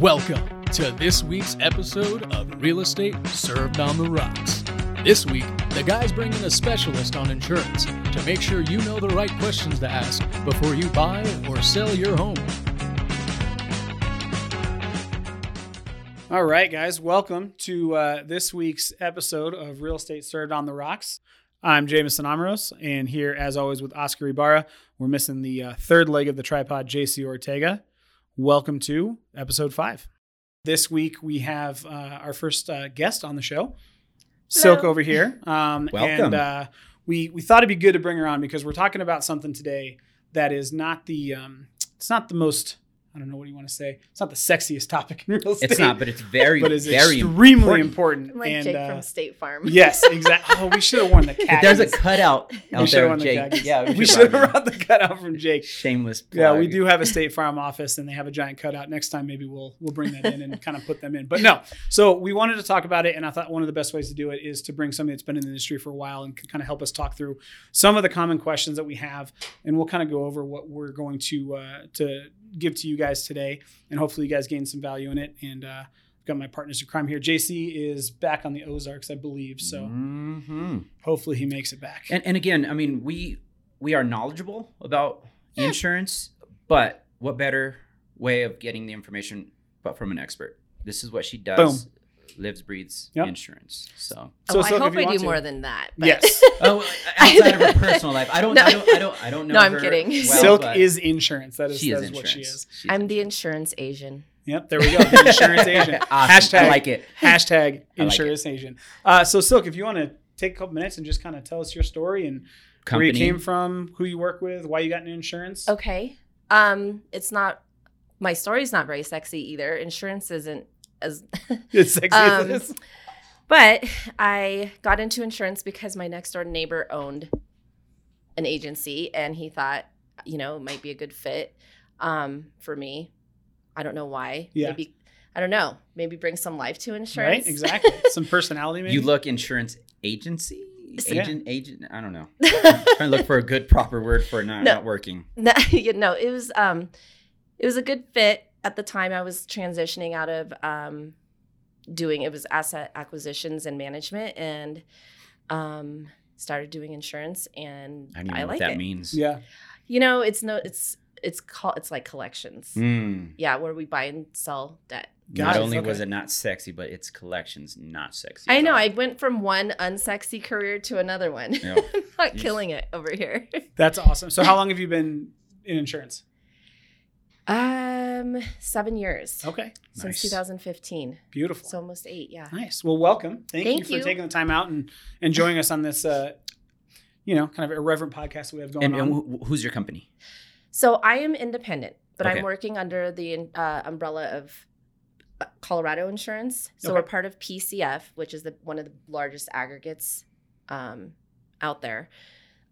Welcome to this week's episode of Real Estate Served on the Rocks. This week, the guys bring in a specialist on insurance to make sure you know the right questions to ask before you buy or sell your home. All right, guys, welcome to uh, this week's episode of Real Estate Served on the Rocks. I'm Jameson Amaros, and here, as always, with Oscar Ibarra, we're missing the uh, third leg of the tripod, JC Ortega. Welcome to episode five. This week, we have uh, our first uh, guest on the show, Silk over here. Um, Welcome. And uh, we we thought it'd be good to bring her on because we're talking about something today that is not the um, it's not the most I don't know what do you want to say. It's not the sexiest topic in real estate. It's not, but it's very, but it's very extremely important. important. Like and, Jake uh, from State Farm. yes, exactly. Oh, we should have worn the cat. There's a cutout out should've there, won the Jake. khakis. Yeah, we should have brought the cutout from Jake. Shameless. Yeah, we do have a State Farm office, and they have a giant cutout. Next time, maybe we'll we'll bring that in and kind of put them in. But no, so we wanted to talk about it, and I thought one of the best ways to do it is to bring somebody that's been in the industry for a while and can kind of help us talk through some of the common questions that we have, and we'll kind of go over what we're going to uh, to give to you guys today, and hopefully you guys gain some value in it. And uh, I've got my partners in crime here. JC is back on the Ozarks, I believe, so mm-hmm. hopefully he makes it back. And and again, I mean, we we are knowledgeable about insurance, but what better way of getting the information but from an expert? This is what she does. Lives, breathes Yep. insurance. So, So, oh, Silk, I hope you I do to- more than that. but- Yes. oh, outside of her personal life, I don't, No. I don't, I don't, I don't know. No, I'm her kidding. well, Silk is insurance. That is, she that is is what insurance. she is. She's I'm the insurance Asian. Yep, there we go. The insurance agent. Awesome. Hashtag I like it. Hashtag I like insurance agent. Uh, so Silk, if you want to take a couple minutes and just kind of tell us your story and where you came from, who you work with, why you got into insurance. Okay. Um, it's not my story's not very sexy either. Insurance isn't as It's sexy as Um, it is. but I got into insurance because my next door neighbor owned an agency and he thought, you know, it might be a good fit um, for me. I don't know why. Yeah. Maybe I don't know. Maybe bring some life to insurance. Right? Exactly. Some personality, maybe. You look insurance agency? Yeah. Agent, agent. I don't know. trying to look for a good proper word for it not, No. not working. No, you know, it was um it was a good fit at the time I was transitioning out of um doing it was asset acquisitions and management and um started doing insurance and I don't even I, know like what that it. means. Yeah. You know, it's no it's it's called it's like collections. Mm. Yeah, where we buy and sell debt. Got Not it, only was it not sexy, but its collections not sexy. I know. I went from one unsexy career to another one. Yeah. Not Jeez. killing it over here. That's awesome. So how long have you been in insurance? Um 7 years. Okay. Since Nice. 2015. Beautiful. So almost 8, yeah. Nice. Well, welcome. Thank, Thank you for you. taking the time out and, and joining us on this, uh, you know, kind of irreverent podcast we have going And, on. and who's your company? So I am independent, but Okay. I'm working under the uh, umbrella of uh, Colorado Insurance. So Okay. we're part of PCF, which is the one of the largest aggregates um, out there.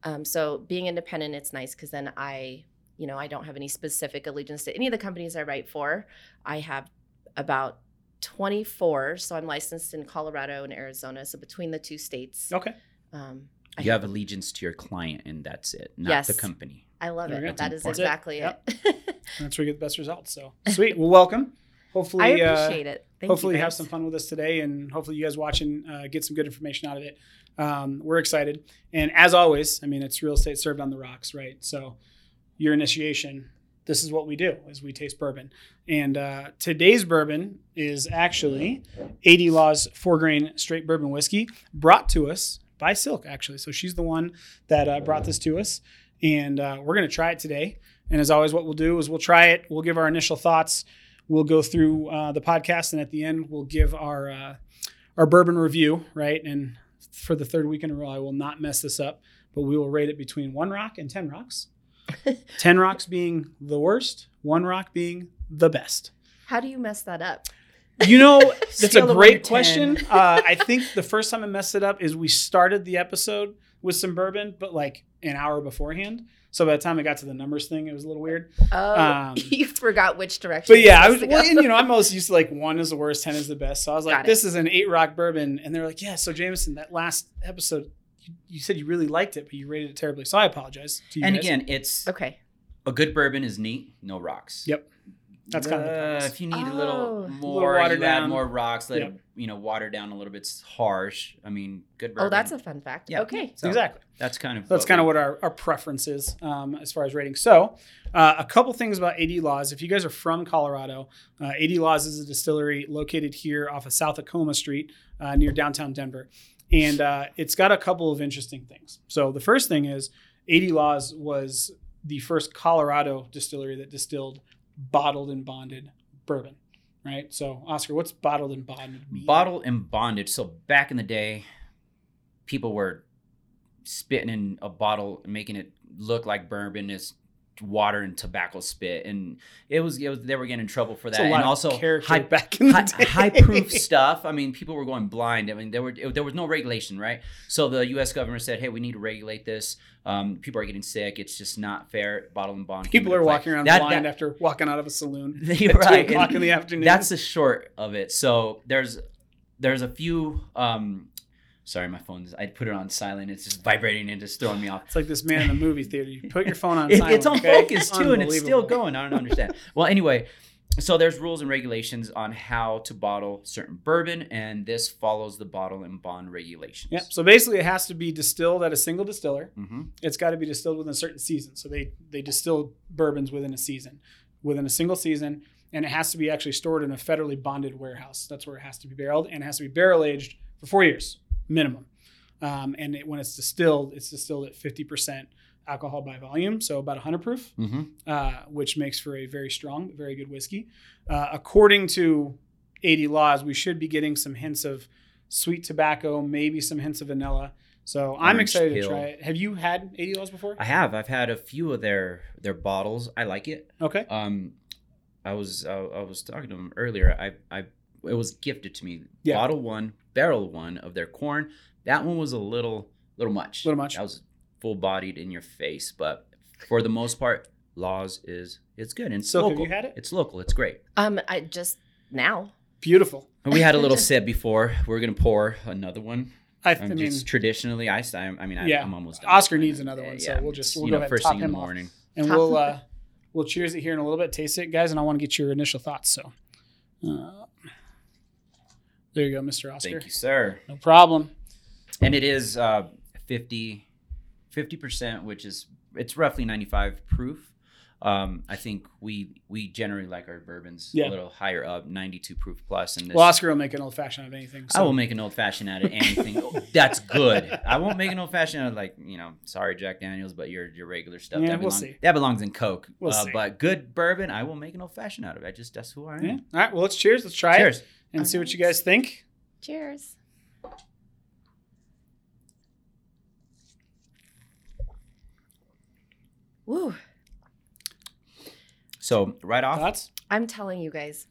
Um, so being independent, it's nice because then I, you know, I don't have any specific allegiance to any of the companies I write for. I have about 24, so I'm licensed in Colorado and Arizona. So between the two states, okay. um, I You have allegiance to your client, and that's it, not Yes. the company. I love There we it. go. That is That's it. exactly Yep. it. That's where you get the best results. So sweet. Well, welcome. Hopefully, I uh, appreciate it. Thank hopefully you you have some fun with us today and hopefully you guys watching uh, get some good information out of it um, we're excited and as always i mean it's real estate served on the rocks right so your initiation this is what we do is we taste bourbon. And uh, today's bourbon is actually AD Laws four grain straight bourbon whiskey brought to us by silk actually. So she's the one that uh, brought this to us. And uh, we're going to try it today. And as always what we'll do is we'll try it. We'll give our initial thoughts. We'll go through uh, the podcast and at the end we'll give our uh, our bourbon review right? And for the third week in a row i will not mess this up but we will rate it between one rock and 10 rocks 10 rocks being the worst one rock being the best How do you mess that up? you know that's a Scale of one great question uh, i think the first time i messed it up is we started the episode with some bourbon but like an hour beforehand so by the time i got to the numbers thing it was a little weird Oh, Um, you forgot which direction. But yeah, I was, well, and you know, I'm most used to like one is the worst, ten is the best. So I was like, this is an eight rock bourbon, and they're like, yeah. So Jameson, that last episode, you, you said you really liked it, but you rated it terribly. So I apologize to you and guys. again, it's okay. a good bourbon is neat, no rocks. Yep. That's kind of the Uh, premise. if you need a Oh. little Little more, watered you add more rocks. Let Yep. it, you know, water down a little bit. It's harsh. I mean, good. Bourbon. Oh, that's a fun fact. Yeah. Okay. So exactly. That's kind of That's kind of what our, our preference is um, as far as rating. So, uh, a couple things about AD Laws. If you guys are from Colorado, uh, AD Laws is a distillery located here off of South Acoma Street uh, near downtown Denver. And uh, it's got a couple of interesting things. So, the first thing is AD Laws was the first Colorado distillery that distilled bottled and bonded bourbon, right? So, Oscar, what's bottled and bonded mean? bottle and bondage. So back in the day, people were spitting in a bottle making it look like bourbon is water and tobacco spit, and it was, it was they were getting in trouble for that, and also high, back in the high, high proof stuff. I mean, people were going blind. I mean, there were there was no regulation, right? So the U.S. government said, "Hey, we need to regulate this. Um, people are getting sick. It's just not fair. Bottle and bond. People are walking around That- blind that- after walking out of a saloon. At right. two o'clock in the afternoon. That's the short of it. So there's there's a few. Um, sorry, my phone's. I put it on silent. It's just vibrating and just throwing me off. It's like this man in the movie theater. You put your phone on It- silent. it's on okay? focus too, and it's still going. I don't understand. well, anyway, so there's rules and regulations on how to bottle certain bourbon, and this follows the bottle and bond regulations. Yep. So basically, it has to be distilled at a single distiller. hmm It's got to be distilled within a certain season. So they they distill bourbons within a season, within a single season, and it has to be actually stored in a federally bonded warehouse. That's where it has to be barreled, and it has to be barrel aged for four years minimum. Um, and it, when it's distilled, it's distilled at fifty percent alcohol by volume, so about 100 proof. hmm uh, which makes for a very strong, very good whiskey. Uh, according to AD Laws, we should be getting some hints of sweet tobacco, maybe some hints of vanilla. So I'm Orange excited to try it. Have you had AD Laws before? I have. I've had a few of their their bottles. I like it. Okay. Um, I was uh, I was talking to them earlier. I I it was gifted to me. Yeah. Bottle one, barrel one of their corn. That one was a little little much. Little much. That was full bodied in your face, but for the most part, Laws is it's good and it's So have local. you had it? It's local. It's great. Um, I just now. Beautiful. We had a little sip before. We're gonna pour another one. I, I I'm mean, just traditionally, I I, I mean, I, Yeah. I'm almost done. Oscar needs another one, so Yeah, we'll just- we'll you go know, ahead and first top thing in him the off. morning. and Top we'll uh, we'll cheers it here in a little bit. Taste it, guys, and I want to get your initial thoughts. So, uh, there you go, Mr. Oscar. Thank you, sir. No problem. and it is uh 50 percent which is it's roughly 95 proof um i think we we generally like our bourbons Yeah. a little higher up 92 proof plus. and this Well, Oscar will make an old fashioned out of anything. i will make an old fashioned out of anything that's good i won't make an old fashioned out of like you know sorry jack daniels but your your regular stuff Yeah, that, we'll belong- see. that belongs in coke We'll uh, see. but good bourbon i will make an old fashioned out of it I just that's who i am Yeah. All right. Well, let's cheers. Let's try cheers it and see what you guys think. Cheers. Woo. so right off Thoughts? I'm telling you guys,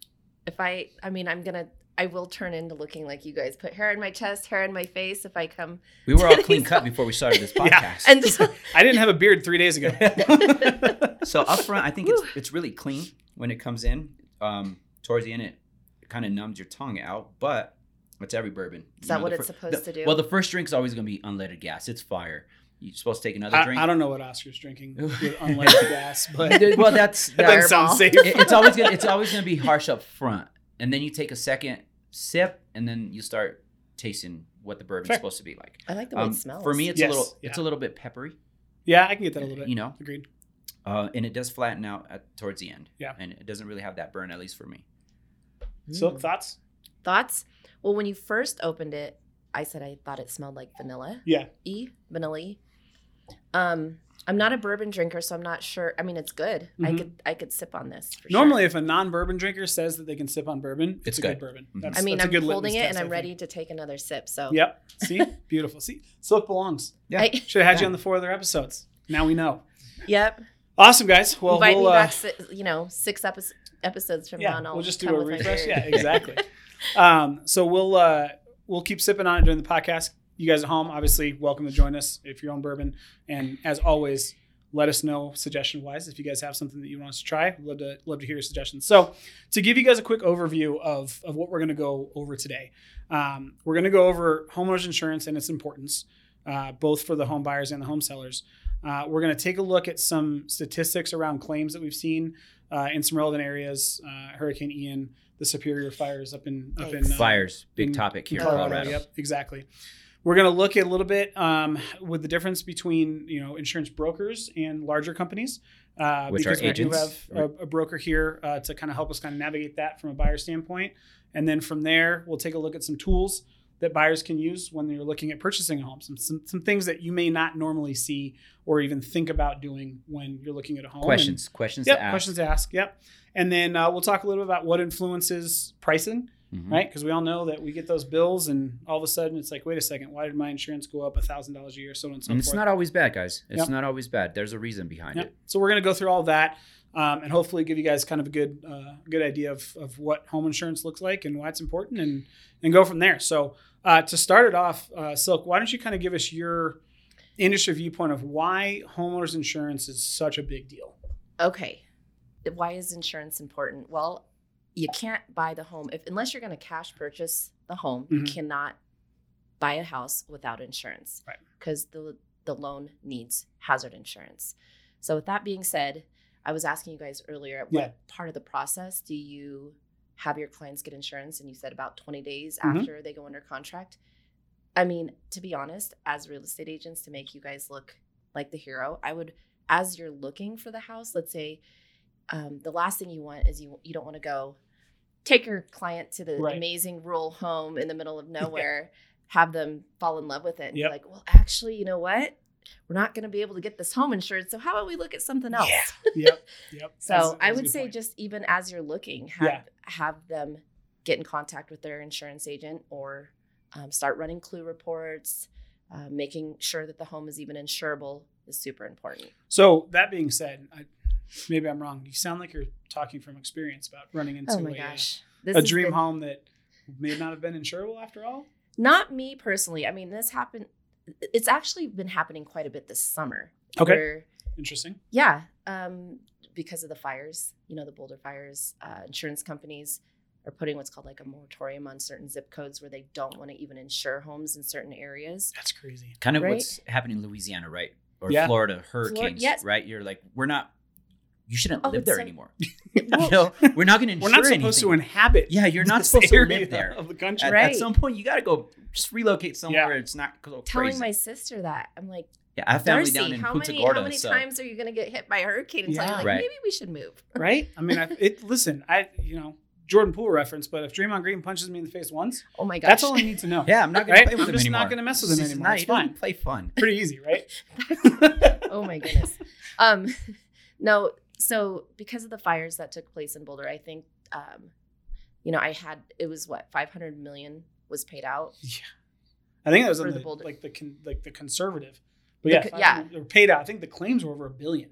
if I, I mean, I'm gonna, I will turn into looking like you guys. Put hair in my chest, hair in my face. If I come, we were all Today's clean cut before we started this Yeah. podcast and so, I didn't have a beard three days ago. so up front, I think it's it's really clean when it comes in. Um, towards the end, it, it kind of numbs your tongue out, but it's every bourbon. Is You that know, what the it's fir- supposed the- to do? Well, the first drink's always going to be unleaded gas. It's fire. You're supposed to take another I, drink. I don't know what Oscar's drinking with unleaded gas, but well, that's that that, doesn't sound Fireball. safe. it- it's always gonna, it's always going to be harsh up front, and then you take a second sip, and then you start tasting what the bourbon's Fair. supposed to be like. I like the way Um, it smells. for me, it's Yes, a little yeah. it's a little bit peppery, yeah, I can get that a little bit. you know, Agreed. uh, and it does flatten out at, towards the end. Yeah. and it doesn't really have that burn, at least for me. Silk Mm. thoughts? thoughts. Well, when you first opened it, I said I thought it smelled like vanilla. Yeah. E vanilla. Um, I'm not a bourbon drinker, so I'm not sure. I mean, it's good. I Mhm. could I could sip on this. For Normally, sure. if a non-bourbon drinker says that they can sip on bourbon, it's, It's a good, good. bourbon. Mhm. That's, I mean, that's a I'm good holding litmus it and I'm ready to take another sip. So Yep. See, beautiful. See, Silk belongs. Yeah. I, Should have had you on the four other episodes. Now we know. yep. Awesome, guys. Well, Invite we'll me uh, back. You know, six epi- episodes from now. yeah, and I'll we'll just do a refresh. Yeah, exactly. um, so we'll uh, we'll keep sipping on it during the podcast. You guys at home, obviously, welcome to join us if you're on bourbon. And as always, let us know suggestion wise if you guys have something that you want us to try. Love to love to hear your suggestions. So to give you guys a quick overview of of what we're going to go over today, um, we're going to go over homeowners insurance and its importance, uh, both for the home buyers and the home sellers. Uh, we're going to take a look at some statistics around claims that we've seen uh, in some relevant areas. Uh, Hurricane Ian, the Superior fires up in up in uh, Fires, big in topic here in Colorado. Colorado. Yep, exactly. We're going to look at a little bit um, with the difference between you know insurance brokers and larger companies, uh, Which are because we do have a, a broker here uh, to kind of help us kind of navigate that from a buyer standpoint. And then from there, we'll take a look at some tools that buyers can use when they're looking at purchasing a home. Some some, some things that you may not normally see or even think about doing when you're looking at a home. And- Questions, questions Yep, to ask. questions to ask. Yep. And then uh, we'll talk a little bit about what influences pricing Mhm. right? Because we all know that we get those bills, and all of a sudden it's like, wait a second, why did my insurance go up a thousand dollars a year, so on and so And it's not always bad, guys. It's Yep. not always bad. There's a reason behind Yep. it. So we're gonna go through all that, um, and hopefully give you guys kind of a good, uh, good idea of, of what home insurance looks like and why it's important, and and go from there. So uh, to start it off, uh, Silk, why don't you kind of give us your industry viewpoint of why homeowners insurance is such a big deal? Okay. Why is insurance important? Well, you can't buy the home if unless you're going to cash purchase the home, you Mhm. cannot buy a house without insurance. Right. Because the the loan needs hazard insurance. So with that being said, I was asking you guys earlier, what Yeah. part of the process do you have your clients get insurance? And you said about 20 days Mhm. after they go under contract. I mean, to be honest, as real estate agents, to make you guys look like the hero, I would, as you're looking for the house, let's say um, the last thing you want is you you don't want to go take your client to the Right. amazing rural home in the middle of nowhere, have them fall in love with it, and Yep. be like, well, actually, you know what? We're not going to be able to get this home insured, so how about we look at something else? Yep. Yep. So That's- I that's a would say point. just even as you're looking, have Yeah. have them get in contact with their insurance agent or um, start running clue reports. Uh, making sure that the home is even insurable is super important. So that being said, I, maybe I'm wrong. You sound like you're talking from experience about running into Oh my a, uh, gosh, a dream been- home that may not have been insurable after all. Not me personally. I mean, this happened. It's actually been happening quite a bit this summer. Okay. where- Interesting. yeah, um, because of the fires, you know, the Boulder fires, uh, insurance companies are putting what's called like a moratorium on certain zip codes where they don't want to even insure homes in certain areas. That's crazy. Kind of Right? what's happening in Louisiana, right? Or Yeah. Florida hurricanes, yes. right? You're like, we're not. You shouldn't Oh, live it's there so- anymore. Well, you know, we're not going to insure We're not supposed to inhabit. Yeah, you're not this supposed to live there. of the country. At, Right. at some point, you got to go just relocate somewhere Yeah. where it's not so telling crazy. my sister that I'm like, yeah, I have family Darcy, down in how Punta many Gorda. how many so times are you going to get hit by a hurricane? And you, Yeah. like, Right. maybe we should move. right? I mean, I, it. Listen, I you know Jordan Poole reference, but if Draymond Green punches me in the face once, Oh my gosh, that's all I need to know. yeah, I'm not going Right? to play with I'm him just anymore. not going to mess with him anymore. not- It's fine. Play fun. Pretty easy, right? oh my goodness. Um, no, so because of the fires that took place in Boulder, I think, um, you know, I had it was what 500 million was paid out. Yeah, I think that was on the the, Boulder. like the con, like the conservative. But The yeah, co- yeah. they were paid out. I think the claims were over a billion,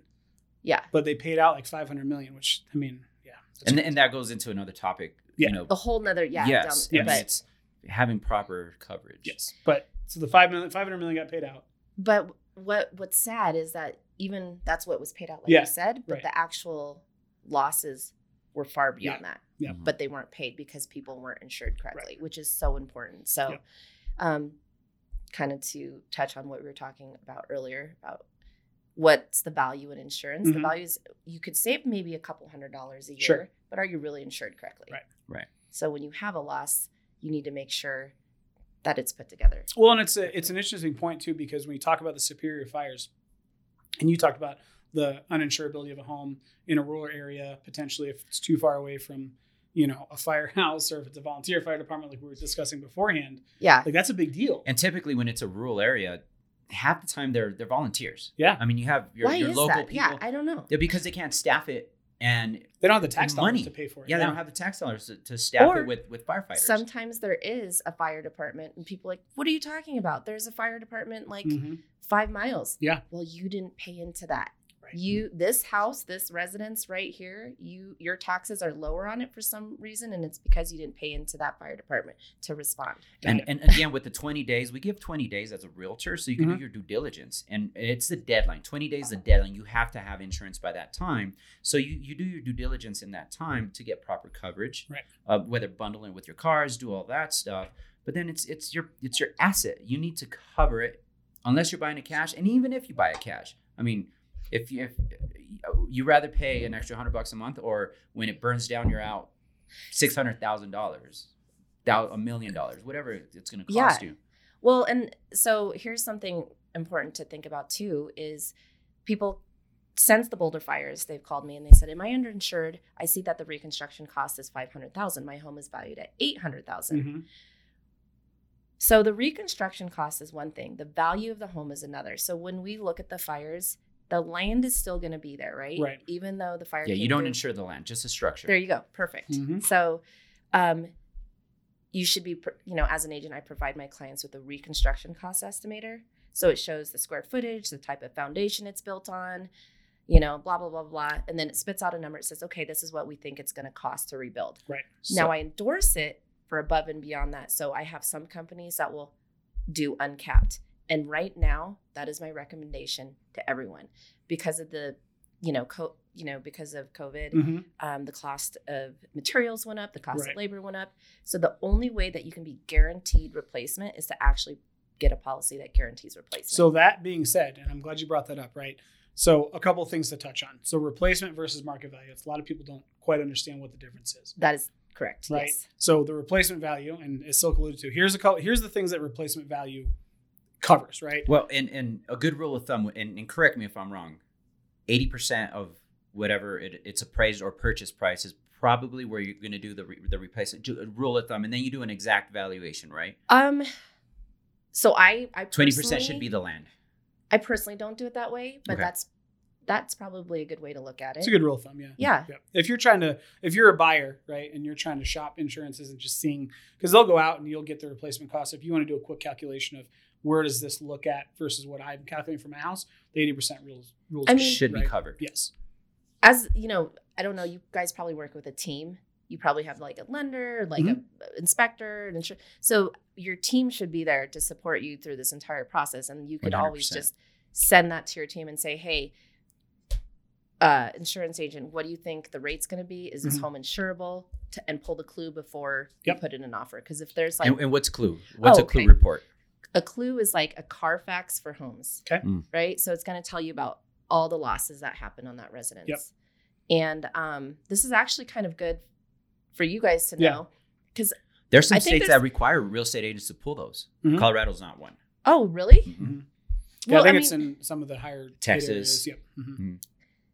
Yeah, but they paid out like 500 million, which I mean, yeah. And, crazy. and that goes into another topic. Yeah. You know, the whole nother yeah. yes, down, and yes. it's having proper coverage. yes, but so the five million, 500 million got paid out. But what what's sad is that even that's what was paid out, like Yeah, you said, but right. the actual losses were far beyond that. Yeah. Mhm. But they weren't paid because people weren't insured correctly, which is so important. So, Yeah. um, kind of to touch on what we were talking about earlier about what's the value in insurance. The Mhm. value is you could save maybe a couple hundred dollars a year, Sure. but are you really insured correctly? Right. Right. So when you have a loss, you need to make sure that it's put together. Well, and it's a, it's an interesting point too because when you talk about the superior fires, and you talked about the uninsurability of a home in a rural area, potentially if it's too far away from, you know, a firehouse or if it's a volunteer fire department, like we were discussing beforehand, Yeah. like that's a big deal. And typically, when it's a rural area, half the time they're they're volunteers. Yeah. I mean, you have your, Why your is local that? people. Yeah, I don't know. Yeah, because they can't staff it, and They don't have the tax dollars money to pay for it. yeah, they don't have the tax dollars to, to staff Or it with with firefighters. Sometimes there is a fire department, and people are like, "What are you talking about? There's a fire department like Mhm. five miles." Yeah. Well, you didn't pay into that. Right. You this house, this residence right here, you your taxes are lower on it for some reason, and it's because you didn't pay into that fire department to respond. and and again with the 20 days we give 20 days as a realtor so you can Mhm. do your due diligence and it's the deadline 20 days is the deadline you have to have insurance by that time so you, you do your due diligence in that time to get proper coverage Right. uh, whether bundling with your cars do all that stuff but then it's it's your it's your asset you need to cover it unless you're buying a cash and even if you buy a cash i mean if you if you rather pay an extra hundred bucks a month, or when it burns down, you're out six hundred thousand dollars, a million dollars, whatever it's going to cost Yeah. you. Well, and so here's something important to think about too is people since the Boulder fires, they've called me and they said, "Am I underinsured? I see that the reconstruction cost is 500,000. My home is valued at 800,000." Mhm. So the reconstruction cost is one thing, the value of the home is another. So when we look at the fires, the land is still going to be there, right? Right. Even though the fire Yeah, you don't through. insure the land, just the structure. There you go. Perfect. Mhm. So, um, you should be, you know, as an agent, I provide my clients with a reconstruction cost estimator. So it shows the square footage, the type of foundation it's built on, you know, blah, blah, blah, blah. And then it spits out a number. It says, okay, this is what we think it's going to cost to rebuild. Right. now I endorse it for above and beyond that. So I have some companies that will do uncapped. And right now, that is my recommendation to everyone because of the, you know, co- you know, because of COVID Mhm. um, the cost of materials went up, the cost Right. of labor went up. So the only way that you can be guaranteed replacement is to actually get a policy that guarantees replacement. So that being said, and I'm glad you brought that up, right? So a couple things to touch on. So replacement versus market value. It's a lot of people don't quite understand what the difference is. that is correct. Right. Yes. So the replacement value, and as Silk alluded to, here's a couple, here's the things that replacement value covers, right? Well, and and a good rule of thumb, and, and correct me if I'm wrong, eighty percent of whatever it, it's appraised or purchase price is probably where you're going to do the re, the replacement ju- rule of thumb, and then you do an exact valuation, right? Um. So I I Twenty percent should be the land. I personally don't do it that way, but Okay. that's that's probably a good way to look at it. It's a good rule of thumb, yeah. Yeah. Yeah. If you're trying to, if you're a buyer, right, and you're trying to shop insurances and just seeing, because they'll go out and you'll get the replacement cost. If you want to do a quick calculation of where does this look at versus what I'm calculating for my house, the 80% rules rules I mean- should be covered. Yes. As you know, I don't know. You guys probably work with a team. You probably have like a lender, like Mm-hmm. a inspector, an insur- so your team should be there to support you through this entire process. And you could always 100%. just send that to your team and say, "Hey, uh, insurance agent, what do you think the rate's going to be? Is this Mhm. home insurable?" To, and pull the clue before Yep. you put in an offer. Because if there's like and, and what's clue? What's Oh, a clue okay. report? A clue is like a Carfax for homes. Okay. Mm. Right. So it's going to tell you about all the losses that happen on that residence. Yep. And um, this is actually kind of good for you guys to Yeah. know. Because, There's some I states there's- that require real estate agents to pull those. Mhm. Colorado's not one. oh, really? Mhm. Yeah, Well, I think I it's mean- in some of the higher Texas. areas. Yep. Mhm.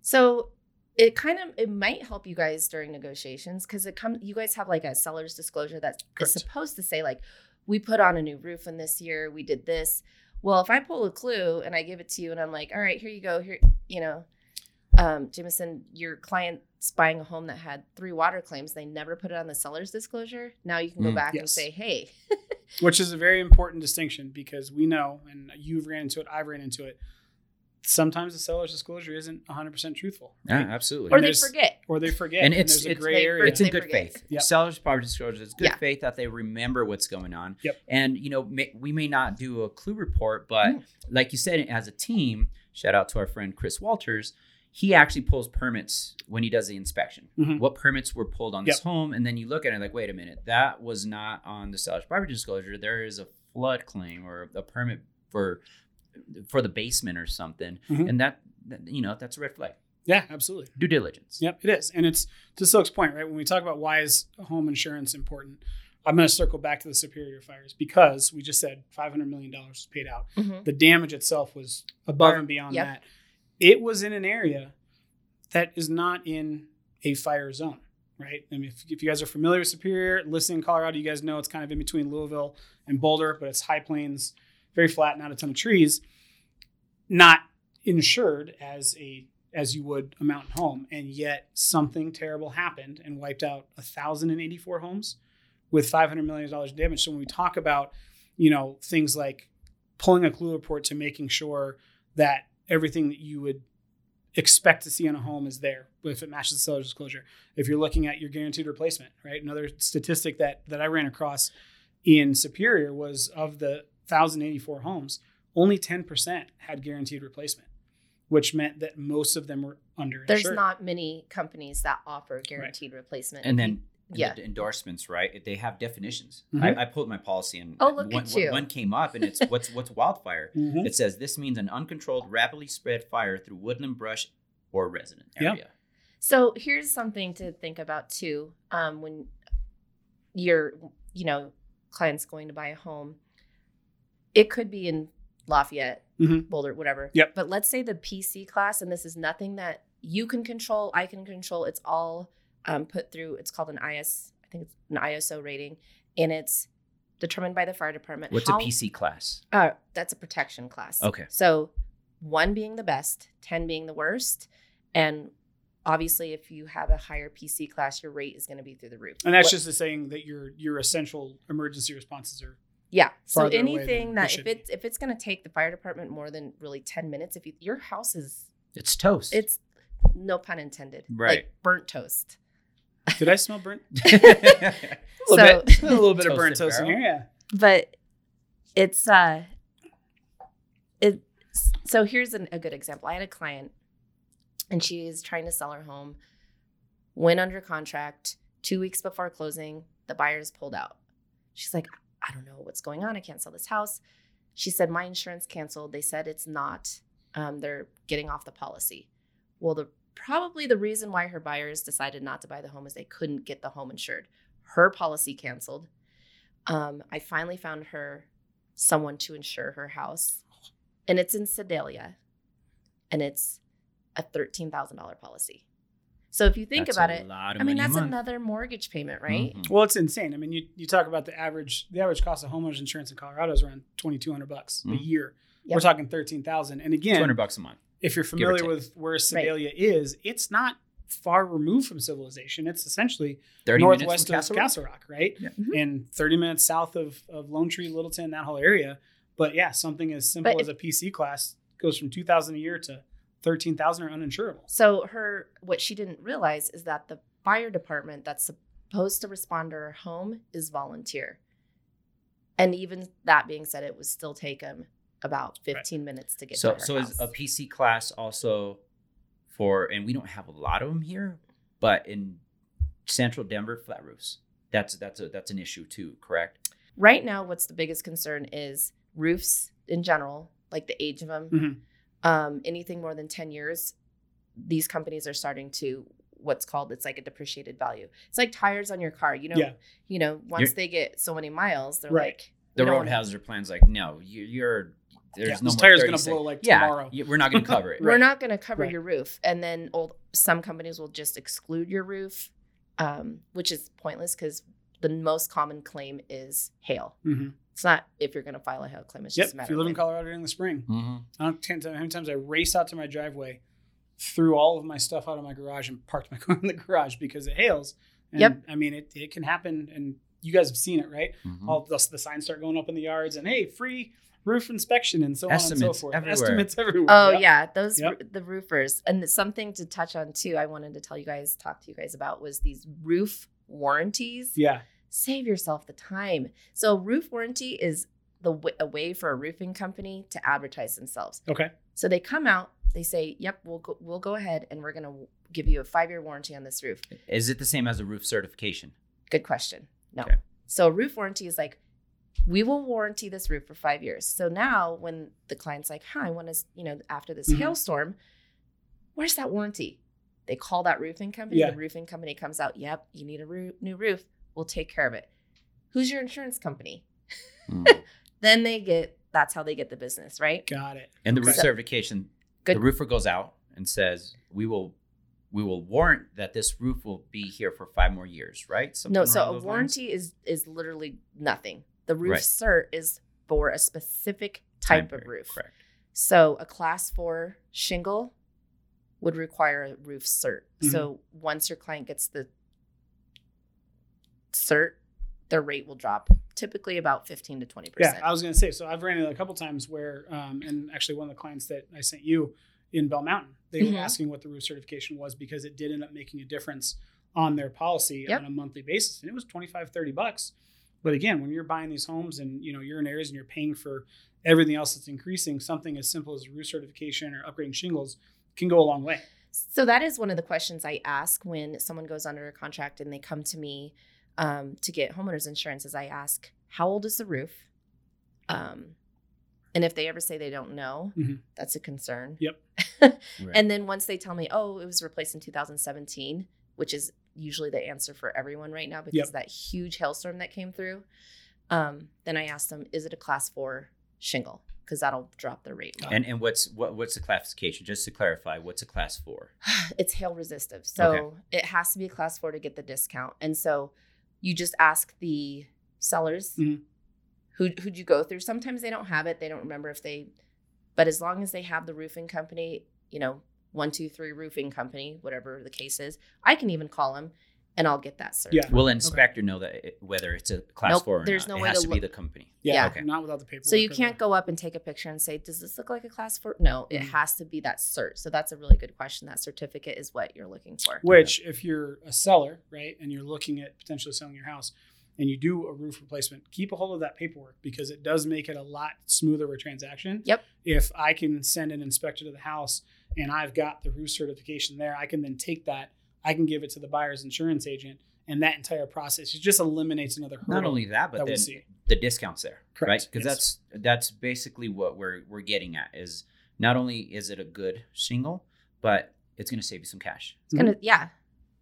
So it kind of it might help you guys during negotiations because it comes you guys have like a seller's disclosure that is Correct. supposed to say like we put on a new roof in this year we did this well if i pull a clue and i give it to you and i'm like all right here you go here you know um jameson your client's buying a home that had three water claims they never put it on the seller's disclosure now you can go Mm. back and say hey Which is a very important distinction because we know, and you've ran into it, I've ran into it. Sometimes the seller's disclosure isn't 100% truthful. Yeah, right? absolutely. or And they forget Or they forget. And And, it's- a gray area. forget- it's in good forget. faith. Yep. Sellers property disclosure. It's good Yeah. faith that they remember what's going on. Yep. And you know, may, we may not do a clue report, but Mm. like you said, as a team, shout out to our friend Chris Walters. He actually pulls permits when he does the inspection. Mhm. What permits were pulled on this home, and then you look at it like, wait a minute, that was not on the seller's property disclosure. There is a flood claim or a permit for for the basement or something, Mhm. and that, that you know that's a red flag. Yeah, absolutely. Due diligence. Yep, it is. And it's to Silk's point, right? When we talk about why is home insurance important, I'm going to circle back to the Superior fires because we just said $500 million was paid out. Mhm. The damage itself was above and beyond Yep. that. It was in an area that is not in a fire zone, right? I mean, if, if you guys are familiar with Superior, listening in Colorado, you guys know it's kind of in between Louisville and Boulder, but it's high plains, very flat, not a ton of trees, not insured as a as you would a mountain home, and yet something terrible happened and wiped out 1,084 homes with 500 million dollars damage. So when we talk about, you know, things like pulling a clue report to making sure that everything that you would expect to see on a home is there if it matches the seller's disclosure. If you're looking at your guaranteed replacement, right? Another statistic that that I ran across in Superior was of the 1,084 homes, only 10% had guaranteed replacement, which meant that most of them were underinsured. there's not many companies that offer guaranteed replacement And then and yeah the endorsements, right? They have definitions. Mhm. I, I pulled my policy and Oh, look one, at you. one came up and it's what's what's wildfire. Mhm. It says this means an uncontrolled, rapidly spread fire through woodland, brush, or resident Yeah. area. So here's something to think about too. Um, when you're, you know, clients going to buy a home, it could be in Lafayette, Mhm. Boulder, whatever. Yep. But let's say the PC class, and this is nothing that you can control, I can control. It's all um, put through. It's called an IS, I think it's an ISO rating, and it's determined by the fire department. What's How- a PC class? uh, that's a protection class. Okay. So one being the best, 10 being the worst. And obviously, if you have a higher PC class, your rate is going to be through the roof. And that's What- just the saying that your your essential emergency responses are yeah. So farther away than anything they that should if it's if it's going to take the fire department more than really 10 minutes, if you, your house is It's toast. it's no pun intended, Right. Like burnt toast. Did I smell burnt? a A little So- bit. A little bit of burnt Toasted toast in here. Yeah. but it's uh it so here's an, a good example i had a client and she is trying to sell her home went under contract two weeks before closing the buyers pulled out she's like i don't know what's going on i can't sell this house. She said my insurance canceled. They said it's not um, they're getting off the policy. Well the probably the reason why her buyers decided not to buy the home is they couldn't get the home insured. Her policy canceled. Um, I finally found her someone to insure her house, and it's in Sedalia, and it's a thirteen thousand dollar policy. So if you think That's about a it, lot of I mean that's month. another mortgage payment, right? Mhm. Well, it's insane. I mean, you, you talk about the average the average cost of homeowners insurance in Colorado is around twenty two hundred bucks a Mhm. year. Yep. We're talking thirteen thousand. And again, two hundred bucks a month. if you're familiar with where Sedalia is, it's not far removed from civilization. It's essentially Thirty northwest minutes of from Castle Rock, right? Yeah. Mhm. And 30 minutes south of, of Lone Tree, Littleton, that whole area. But yeah, something as simple But as a PC class goes from 2000 a year to 13,000 are uninsurable. So her what she didn't realize is that the fire department that's supposed to respond to her home is volunteer. And even that being said, it would still take them about 15 minutes to get So to her so house. is a PC class also for and we don't have a lot of them here, but in central Denver flat roofs. That's that's a that's an issue too, correct? right now what's the biggest concern is roofs in general like the age of them Mhm. Um, anything more than 10 years these companies are starting to what's called it's like a depreciated value it's like tires on your car you know Yeah. you know once You're- they get so many miles they're Right. like The we don't road wanna- hazard plan's like, no, you, you're there's Yeah, no this more tire's gonna blow like yeah, tomorrow. y- we're not going to cover it. Right. we're not going to cover Right. your roof and then old some companies will just exclude your roof um, which is pointless because the most common claim is hail Mhm. It's not if you're going to file a hail claim it's Yep. just a matter If you live of in. Colorado during the spring, Mhm. I don't can't tell you how many times I race out to my driveway, threw all of my stuff out of my garage, and parked my car in the garage because it hails. And Yep. I mean, it, it can happen, and you guys have seen it, right? Mhm. All the, the signs start going up in the yards, and hey, free roof inspection, and so on and so forth. everywhere. Estimates everywhere. Oh Yep. yeah, those Yep. the roofers, and something to touch on too. I wanted to tell you guys, talk to you guys about was these roof warranties. Yeah. Save yourself the time. So roof warranty is the w- a way for a roofing company to advertise themselves. Okay. So they come out, they say, "Yep, we'll go, we'll go ahead and we're gonna give you a five year warranty on this roof." Is it the same as a roof certification? Good question. No. Okay. So a roof warranty is like, we will warranty this roof for five years. So now when the client's like, huh, I want to, you know, after this Mhm. hailstorm, where's that warranty? They call that roofing company. Yeah. The roofing company comes out, yep, you need a roo- new roof. We'll take care of it. Who's your insurance company? Mm. Then they get, that's how they get the business, right? Got it. And the Okay. roof certification, Good. the roofer goes out and says, "We will, we will warrant that this roof will be here for five more years." Right? Something no, so a those lines? warranty is is literally nothing. The roof Right. cert is for a specific Time type of roof. Correct. So a class four shingle would require a roof cert. Mhm. So once your client gets the cert, their rate will drop typically about 15 to 20%. Yeah, I was going to say. So I've ran into a couple times where, um, and actually one of the clients that I sent you in Bell Mountain, they Mhm. were asking what the roof certification was because it did end up making a difference on their policy Yep. on a monthly basis, and it was 25, 30 bucks. But again, when you're buying these homes and you know you're in areas and you're paying for everything else that's increasing, something as simple as roof certification or upgrading shingles can go a long way. So that is one of the questions I ask when someone goes under a contract and they come to me um, to get homeowners insurance. Is I ask, how old is the roof? Um, and if they ever say they don't know, Mhm. that's a concern. Yep. Right. And then once they tell me, oh, it was replaced in 2017, which is usually the answer for everyone right now because Yep. of that huge hailstorm that came through, um, then I ask them, is it a class four shingle? Because that'll drop their rate. more. and and what's what what's the classification? Just to clarify, what's a class four? it's hail resistive. So Okay. it has to be a class four to get the discount. And so you just ask the sellers Mhm. who who'd you go through. Sometimes they don't have it. They don't remember if they but as long as they have the roofing company, you know, one, two, three roofing company, whatever the case is, I can even call them and I'll get that cert. Yeah. Will an inspector know that it, whether it's a class Nope, four or there's not? no it way has to to, be the company. Yeah, Yeah. Okay. not without the paperwork. So you can't go up and take a picture and say, "Does this look like a class four? No, it Mhm. has to be that cert. So that's a really good question. That certificate is what you're looking for. Which, if you're a seller, right, and you're looking at potentially selling your house, and you do a roof replacement, keep a hold of that paperwork because it does make it a lot smoother of a transaction. Yep. If I can send an inspector to the house and I've got the roof certification there, I can then take that, I can give it to the buyer's insurance agent, and that entire process it just eliminates another hurdle. Not only that, but that then the discounts there, Correct, right? Because yes. that's that's basically what we're we're getting at is not only is it a good shingle, but it's going to save you some cash. It's gonna, yeah,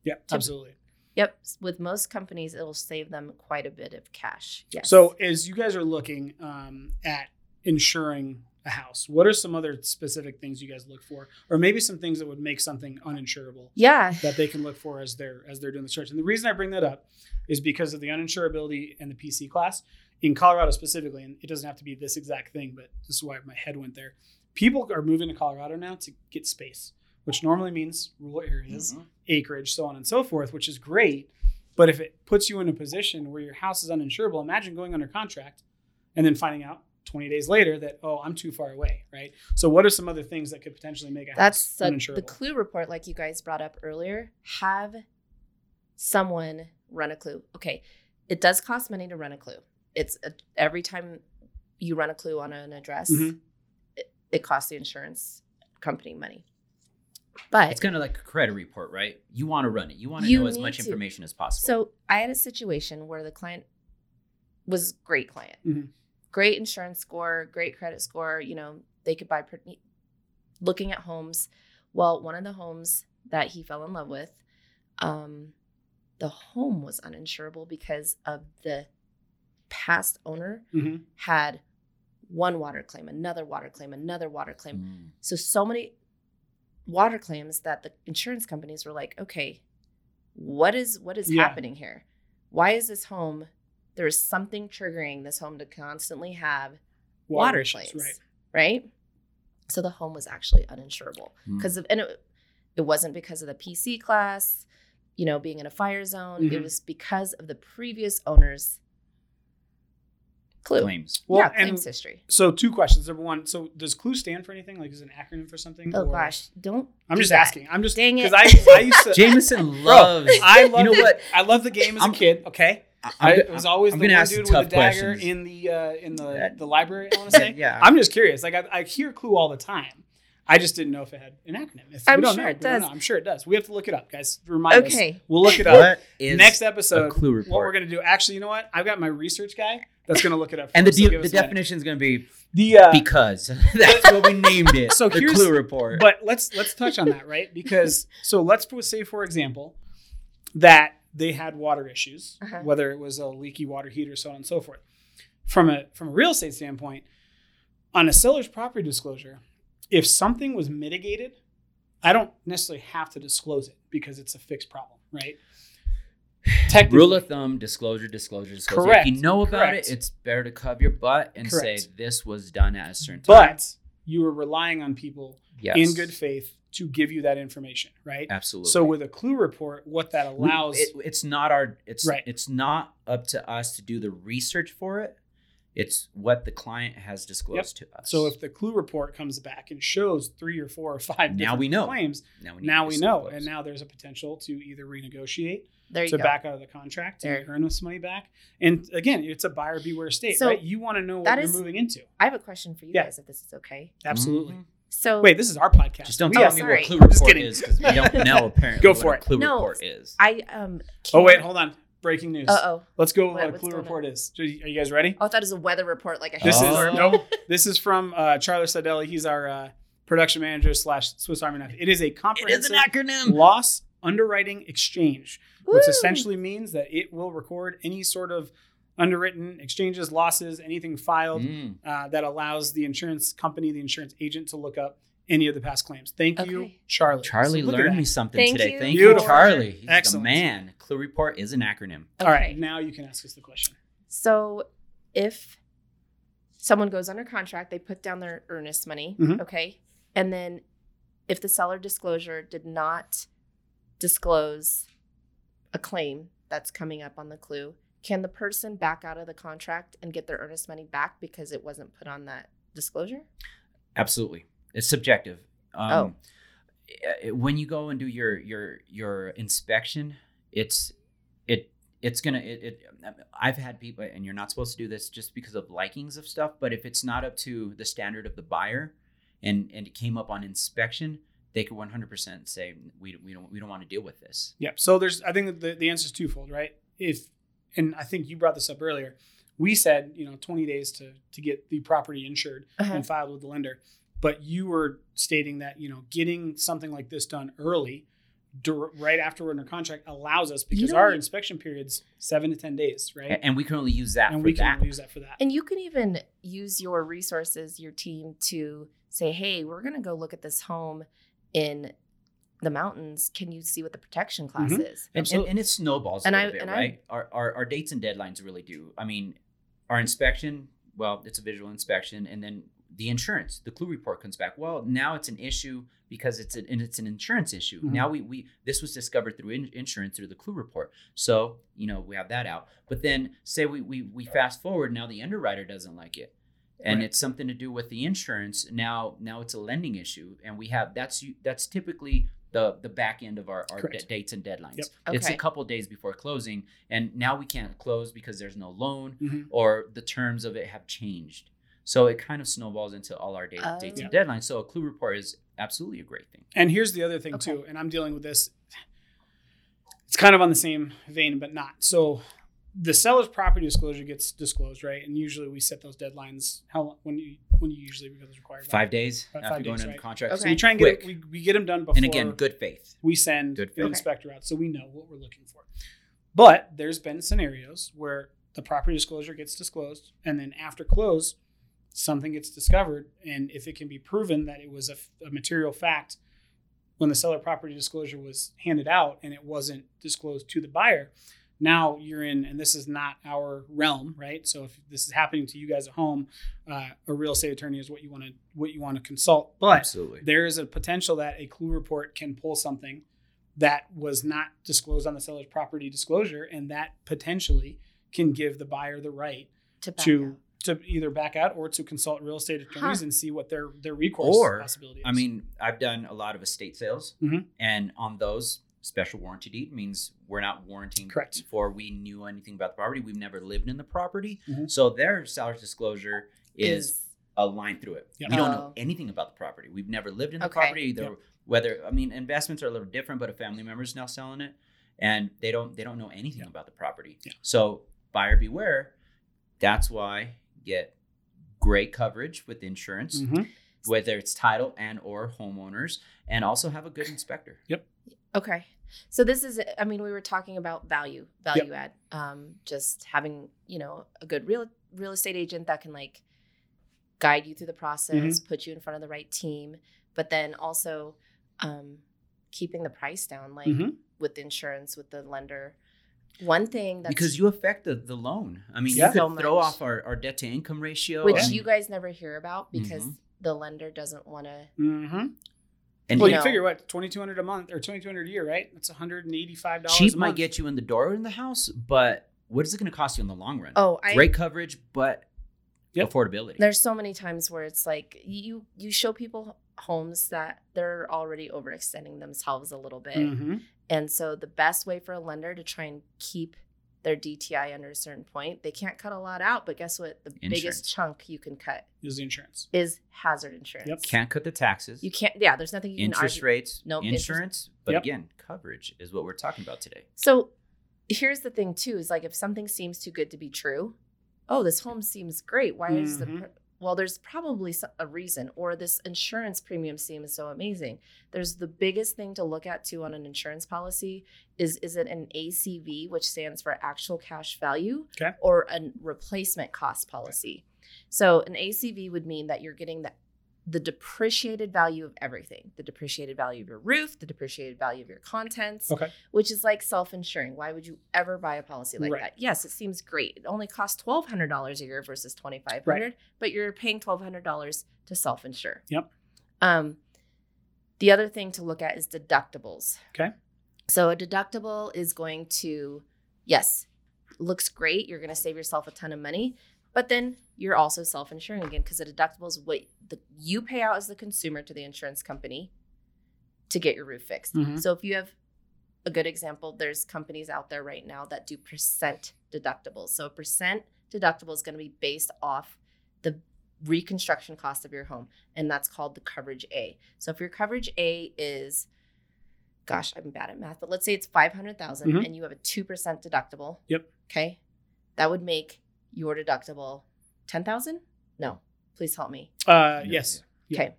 Yeah, absolutely. Yep. With most companies, it'll save them quite a bit of cash. Yes. So, as you guys are looking um, at insuring a house, what are some other specific things you guys look for, or maybe some things that would make something uninsurable yeah, that they can look for as they're as they're doing the search? And the reason I bring that up is because of the uninsurability and the PC class in Colorado specifically, and it doesn't have to be this exact thing, but this is why my head went there. People are moving to Colorado now to get space, which normally means rural areas mm-hmm. acreage, so on and so forth, which is great. But if it puts you in a position where your house is uninsurable, imagine going under contract and then finding out 20 days later that, oh, I'm too far away, right? So, what are some other things that could potentially make a that's house a, the clue report, like you guys brought up earlier. Have someone run a clue. Okay, it does cost money to run a clue. It's a, every time you run a clue on an address, Mhm. it, it costs the insurance company money. But It's kind of like a credit report, right? You want to run it. You want to You know as much to. information as possible. So I had a situation where the client was great client, Mhm. Great insurance score, great credit score. You know, they could buy pretty, looking at homes. Well, one of the homes that he fell in love with, um, the home was uninsurable because of the past owner Mhm. had one water claim, another water claim, another water claim. Mm. So so many water claims that the insurance companies were like, okay, what is what is Yeah. happening here? Why is this home? There is something triggering this home to constantly have water, issues, claims, right? right? So the home was actually uninsurable Mm. because of and it, it wasn't because of the PC class, you know, being in a fire zone. It Mhm. was because of the previous owner's clue. claims. Well, yeah, claims history. So, two questions. Number one, so does CLUE stand for anything? Like, is it an acronym for something? Oh or- gosh, don't. I'm do just that. asking. I'm just Dang it. because I, I used to. Jameson loves. I love you know what? I love the game as a I'm- kid. Okay, I, I, it was always I'm the gonna one dude with the dagger questions. in the uh, in the That- the library. I want to say. yeah. I'm just curious. Like I, I hear Clue all the time. I just didn't know if it had an acronym. If I'm we don't sure know, it we don't does. know. I'm sure it does. We have to look it up, guys. Remind us. Okay. We'll look it up. what is Next episode, a clue what we're gonna do? Actually, you know what? I've got my research guy that's gonna look it up. For and the so de- the us a minute. definition is going to be The uh, because that's what we named it. So the here's- clue report. but let's let's touch on that, right? Because so let's say, for example, that they had water issues, Uh-huh. whether it was a leaky water heater, so on and so forth. From a from a real estate standpoint, on a seller's property disclosure, if something was mitigated, I don't necessarily have to disclose it because it's a fixed problem, right? Rule of thumb: disclosure, disclosure, disclosure. Correct, If you know about correct. it, it's better to cover your butt and Correct. say this was done at a certain time. but you were relying on people yes. in good faith to give you that information, right? Absolutely. So with a clue report, what that We- allows it- it's not our it's Right. it's not up to us to do the research for it. It's what the client has disclosed to us. So if the clue report comes back and shows three or four or five Now we know. claims, now we, need now we know, disclose. and now there's a potential to either renegotiate, There you to go. back out of the contract, There. to earn this money back. And again, it's a buyer beware state, So right? You want to know what that you're is- moving into. I have a question for you Yeah. guys, if this is okay. Absolutely. Mhm. So Wait, this is our podcast. Just don't We tell me sorry. what clue I'm just report kidding. is because we don't know apparently. Go what for a it. clue No. report is. I um. Oh wait, hold on. Breaking news. Uh oh. Let's go with What- what a what's clue going on? report is. Are you guys ready? Oh, I thought it was a weather report, like a This Oh. is no. This is from uh, Charlie Sadelli. He's our uh, production manager slash Swiss Army knife. It is a It is comprehensive an acronym. loss underwriting exchange, which Woo! essentially means that it will record any sort of underwritten exchanges, losses, anything filed Mm. uh, that allows the insurance company, the insurance agent, to look up any of the past claims. Thank you, Charlie. Charlie So learned me something Thank today. you. Thank Beautiful. you, Charlie. He's Excellent. the man. Clue report is an acronym. All right, now you can ask us the question. So if someone goes under contract, they put down their earnest money, Mhm. okay? And then if the seller disclosure did not disclose a claim that's coming up on the clue, can the person back out of the contract and get their earnest money back because it wasn't put on that disclosure? Absolutely, it's subjective. Um, Oh. eh, When you go and do your your your inspection, it's it it's gonna it, it. I've had people, and you're not supposed to do this just because of likings of stuff. But if it's not up to the standard of the buyer, and and it came up on inspection, they could 100% say we we don't we don't want to deal with this. Yeah. So there's, I think the, the answer is twofold, right? If, and I think you brought this up earlier. We said, you know, 20 days to to get the property insured Uh-huh. and filed with the lender, but you were stating that you know getting something like this done early, dur- right after we're under contract, allows us because don't our e- inspection period's seven to 10 days, right? And we can only use that and for we can that. only use that for that. And you can even use your resources, your team to say, hey, we're going to go look at this home in the mountains. Can you see what the protection class Mhm. is? and, and, and it snowballs a And I- bit, and I- right? Our, our our dates and deadlines really do. I mean, our inspection, well, it's a visual inspection, and then the insurance, the clue report comes back. Well, now it's an issue because it's an and it's an insurance issue. Mhm. Now we we this was discovered through in, insurance through the clue report, so you know we have that out. But then say we we we fast forward now the underwriter doesn't like it. And Right. it's something to do with the insurance. Now, now it's a lending issue, and we have that's that's typically the the back end of our, our d- dates and deadlines. Yep. It's a Okay. couple days before closing, and now we can't close because there's no loan Mhm. or the terms of it have changed. So it kind of snowballs into all our date, dates and deadlines. So a clue report is absolutely a great thing. And here's the other thing Okay. too, and I'm dealing with this. It's kind of on the same vein, but not. So the seller's property disclosure gets disclosed, right? And usually we set those deadlines. How long- when you when you usually becomes required? Five days Five- after five going days, under right. contract. Okay. So we try and get Quick. it, we, we get them done before. and again, good faith. we send Good the faith. inspector out, so we know what we're looking for. But there's been scenarios where the property disclosure gets disclosed, and then after close, something gets discovered, and if it can be proven that it was a material fact when the seller property disclosure was handed out and it wasn't disclosed to the buyer, now you're in, and this is not our realm, right? So if this is happening to you guys at home, uh, a real estate attorney is what you want to what you want to consult. But Absolutely. there is a potential that a clue report can pull something that was not disclosed on the seller's property disclosure, and that potentially can give the buyer the right To back to to either back out or to consult real estate attorneys Huh. and see what their their recourse Or, possibility is. I mean, I've done a lot of estate sales, Mhm. and on those, special warranty deed means we're not warranting Correct. before we knew anything about the property. We've never lived in the property, Mhm. so their seller's disclosure is, Is a line through it. Yep. We don't Oh. know anything about the property. We've never lived in the Okay. property. Either Yep. whether I mean, investments are a little different, but a family member is now selling it, and they don't they don't know anything Yep. about the property. Yeah. So buyer beware. That's why get great coverage with insurance Mhm. whether it's title and or homeowners and also have a good inspector Yep. Okay. So this is I mean we were talking about value, value add. Um just having, you know, a good real real estate agent that can like guide you through the process, Mm-hmm. put you in front of the right team, but then also um keeping the price down like Mhm. with insurance with the lender. One thing that's because you affect the, the loan i mean Yeah. you could So throw much. off our, our debt to income ratio which I you guys never hear about because Mhm. the lender doesn't want to Mhm. And well, you know- figure what twenty two hundred a month or twenty two hundred a year, right? That's one hundred and eighty five dollars. cheap might get you in the door in the house but what is it going to cost you in the long run Oh, I great coverage but Yep. affordability there's so many times where it's like you you show people homes that they're already overextending themselves a little bit Mhm. and so the best way for a lender to try and keep their dti under a certain point they can't cut a lot out but guess what the Insurance. biggest chunk you can cut is the insurance. is hazard insurance Yep. can't cut the taxes you can't yeah there's nothing you can cut. interest rates No, interest- insurance but Yep. again coverage is what we're talking about today so here's the thing too is like if something seems too good to be true oh this home seems great why is the Mhm. pr- well, there's probably a reason, or this insurance premium seems so amazing. There's the biggest thing to look at too on an insurance policy is is it an ACV, which stands for actual cash value, Okay. or a replacement cost policy. So an ACV would mean that you're getting the the depreciated value of everything the depreciated value of your roof the depreciated value of your contents Okay. which is like self-insuring why would you ever buy a policy like Right. that yes it seems great it only costs $1200 a year versus 2500 but you're paying $1200 to self-insure Yep. um, the other thing to look at is deductibles Okay. so a deductible is going to yes looks great you're going to save yourself a ton of money but then you're also self-insuring again because the deductible is what the, you pay out as the consumer to the insurance company to get your roof fixed. Mhm. So if you have a good example, there's companies out there right now that do percent deductibles. So a percent deductible is going to be based off the reconstruction cost of your home, and that's called the coverage A. So if your coverage A is gosh, I'm bad at math, but let's say it's 500,000 Mhm. and you have a 2% deductible. Yep. Okay. That would make your deductible 10,000? No. Please help me. Uh, yes. Yeah. Okay.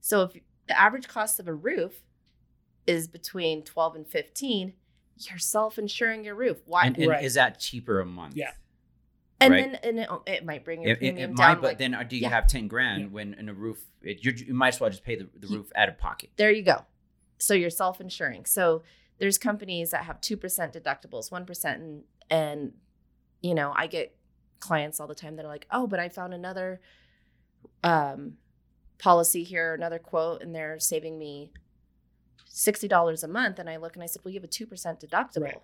So if the average cost of a roof is between 12 and 15, you're self-insuring your roof. Why? And, And, and Right. is that cheaper a month? Yeah. right. then and it, it might bring your It, it, premium it down. might, but like- then uh, do you yeah. have ten grand Yeah. when in a roof? It, you, you might as well just pay the, the roof out of pocket. there you go. So you're self-insuring. So there's companies that have 2% deductibles, 1% and and you know, I get clients all the time that are like, "Oh, but I found another um policy here, another quote and they're saving me $60 a month." And I look and I said, "Well, you have a 2% deductible." Right.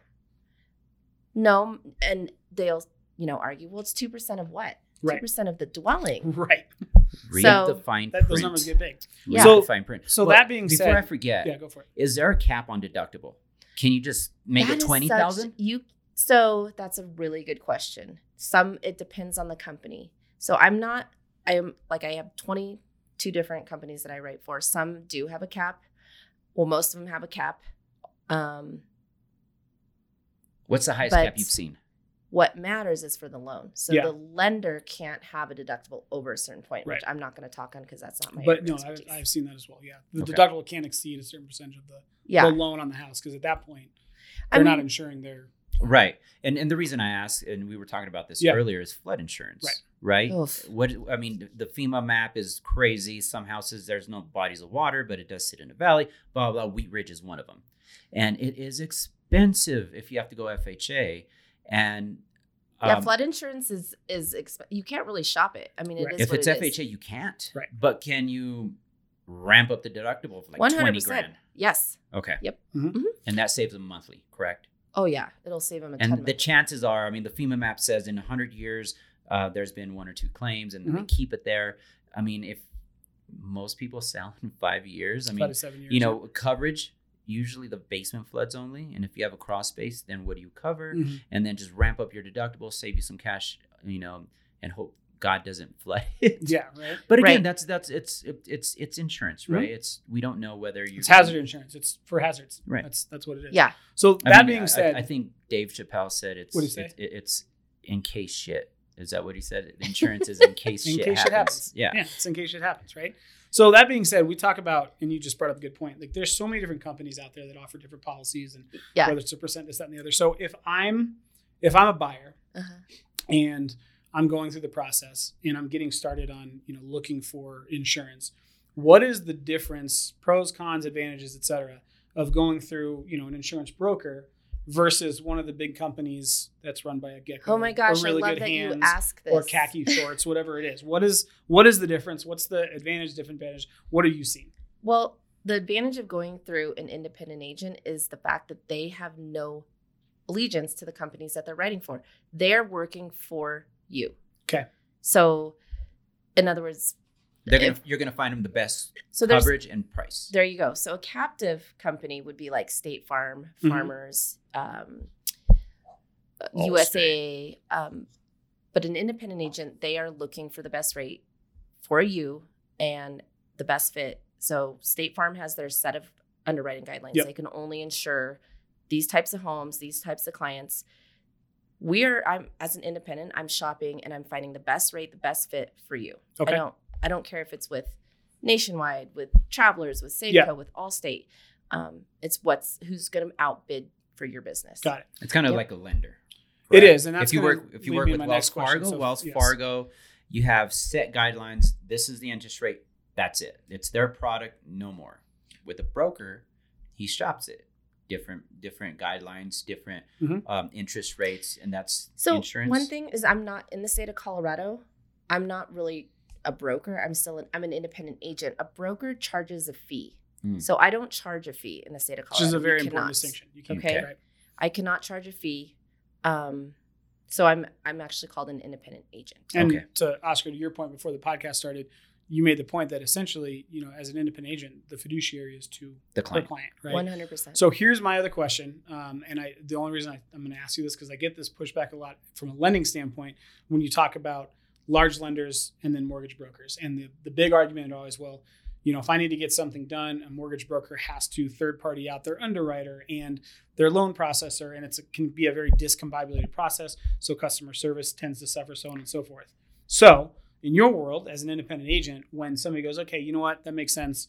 No, and they'll, you know, argue, "Well, it's 2% of what?" Right. 2% of the dwelling. Right. Read So- the fine That, print. those numbers get big. Read So- the fine print. so Well, that being before said- Before I forget, Yeah, go for it. is there a cap on deductible? Can you just make That it is twenty such- You so that's a really good question. Some it depends on the company. So I'm not I am like I have 22 different companies that I write for. Some do have a cap. Well, most of them have a cap. Um What's the highest cap you've seen? what matters is for the loan. So Yeah. the lender can't have a deductible over a certain point, which I'm not going to talk on because that's not my But no, I, expertise. I've seen that as well. Yeah, the Okay. deductible can't exceed a certain percentage of the, yeah. the loan on the house because at that point they're not mean- insuring their. Right. And and the reason I asked, and we were talking about this Yeah. earlier, is flood insurance. Right. Right. Oof. What I mean, the FEMA map is crazy. Some houses there's no bodies of water, but it does sit in a valley. Blah blah. Wheat Ridge is one of them, and it is expensive if you have to go FHA. And yeah, um, flood insurance is is exp- you can't really shop it. I mean, it is Right. if what it's it is. FHA, you can't. Right. But can you ramp up the deductible for like twenty 100%. grand? Yes. Okay. Yep. Mhm. Mhm. And that saves them monthly, correct? Oh yeah, it'll save them a ton. and of the money. chances are, I mean, the FEMA map says in 100 years, uh, there's been one or two claims, and they Mhm. keep it there. I mean, if most people sell in five years, I five mean, to seven years. you know, coverage usually the basement floods only, and if you have a cross space, then what do you cover? Mhm. And then just ramp up your deductible, save you some cash, you know, and hope God doesn't flood it. Yeah, right. But again, Right. that's that's it's it, it's it's insurance, Mhm. right? It's we don't know whether you It's hazard insurance. It's for hazards. Right. That's that's what it is. yeah, So I that mean, being I- said, I, think Dave Chappelle said it's What'd he? It's, it's in case shit. Is that what he said? Insurance is in case, in shit, case happens. shit happens. Yeah. yeah, it's in case shit happens, right? So that being said, we talk about, and you just brought up a good point. Like, there's so many different companies out there that offer different policies, and Yeah. whether it's a percent, this, that, and the other. So if I'm, if I'm a buyer uh-huh. and I'm going through the process and I'm getting started on, you know, looking for insurance, what is the difference, pros, cons, advantages, et cetera, of going through, you know, an insurance broker versus one of the big companies that's run by a gecko? Oh my gosh, really I love that hands, you ask this. or khaki shorts, whatever it is. What is what is the difference? What's the advantage, disadvantage? What are you seeing? Well, the advantage of going through an independent agent is the fact that they have no allegiance to the companies that they're writing for. They're working for you. Okay. So, in other words, They're gonna, If- you're going to find them the best so there's coverage and price. there you go. So a captive company would be like State Farm, Mhm. Farmers, um, USA. Um, but an independent agent, they are looking for the best rate for you and the best fit. So State Farm has their set of underwriting guidelines. Yep. They can only insure these types of homes, these types of clients. We're i'm as an independent i'm shopping and i'm finding the best rate the best fit for you Okay. i don't i don't care if it's with nationwide with travelers with safeco Yeah. with allstate um, it's what's who's going to outbid for your business Got it. It's kind of Yep. like a lender. It correct? is, and that's if you work if you work with Wells. Fargo, So, Wells yes. Fargo, you have set guidelines. This is the interest rate. That's it. It's their product, no more. With a broker, he shops it. Different different guidelines, different Mhm. um, interest rates, and that's so insurance. one thing is i'm not in the state of colorado i'm not really a broker i'm still an, i'm an independent agent a broker charges a fee Hmm. so i don't charge a fee in the state of Colorado. Which is a very You important cannot. distinction. You can Okay. Right. I cannot charge a fee. Um, so I'm I'm actually called an independent agent. And Okay. to Oscar, to your point before the podcast started, you made the point that essentially, you know, as an independent agent, the fiduciary is to the the client. client, right? One hundred percent. So here's my other question, um, and I the only reason I, I'm going to ask you this because I get this pushback a lot from a lending standpoint when you talk about large lenders and then mortgage brokers, and the the big argument always, well, you know, if I need to get something done, a mortgage broker has to third party out their underwriter and their loan processor, and it can be a very discombobulated process. So customer service tends to suffer, so on and so forth. So in your world, as an independent agent, when somebody goes, okay, you know what, that makes sense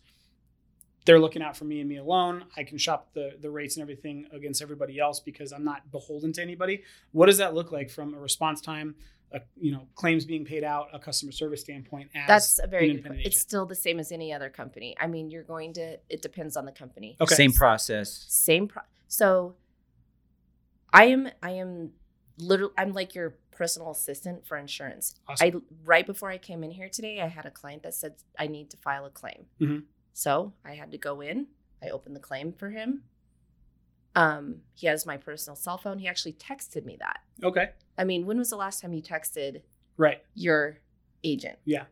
they're looking out for me and me alone. I can shop the the rates and everything against everybody else because I'm not beholden to anybody. What does that look like from a response time, a, you know, claims being paid out, a customer service standpoint? As That's a very an good point. It's still the same as any other company. I mean, you're going to. It depends on the company. Okay. Same process. Same. Pro- so, I am. I am. Little. I'm like your personal assistant for insurance. Awesome. I right before I came in here today, I had a client that said I need to file a claim. Mhm. So I had to go in. I opened the claim for him. Um, he has my personal cell phone. He actually texted me that. okay, I mean, when was the last time you texted right? your agent? Yeah.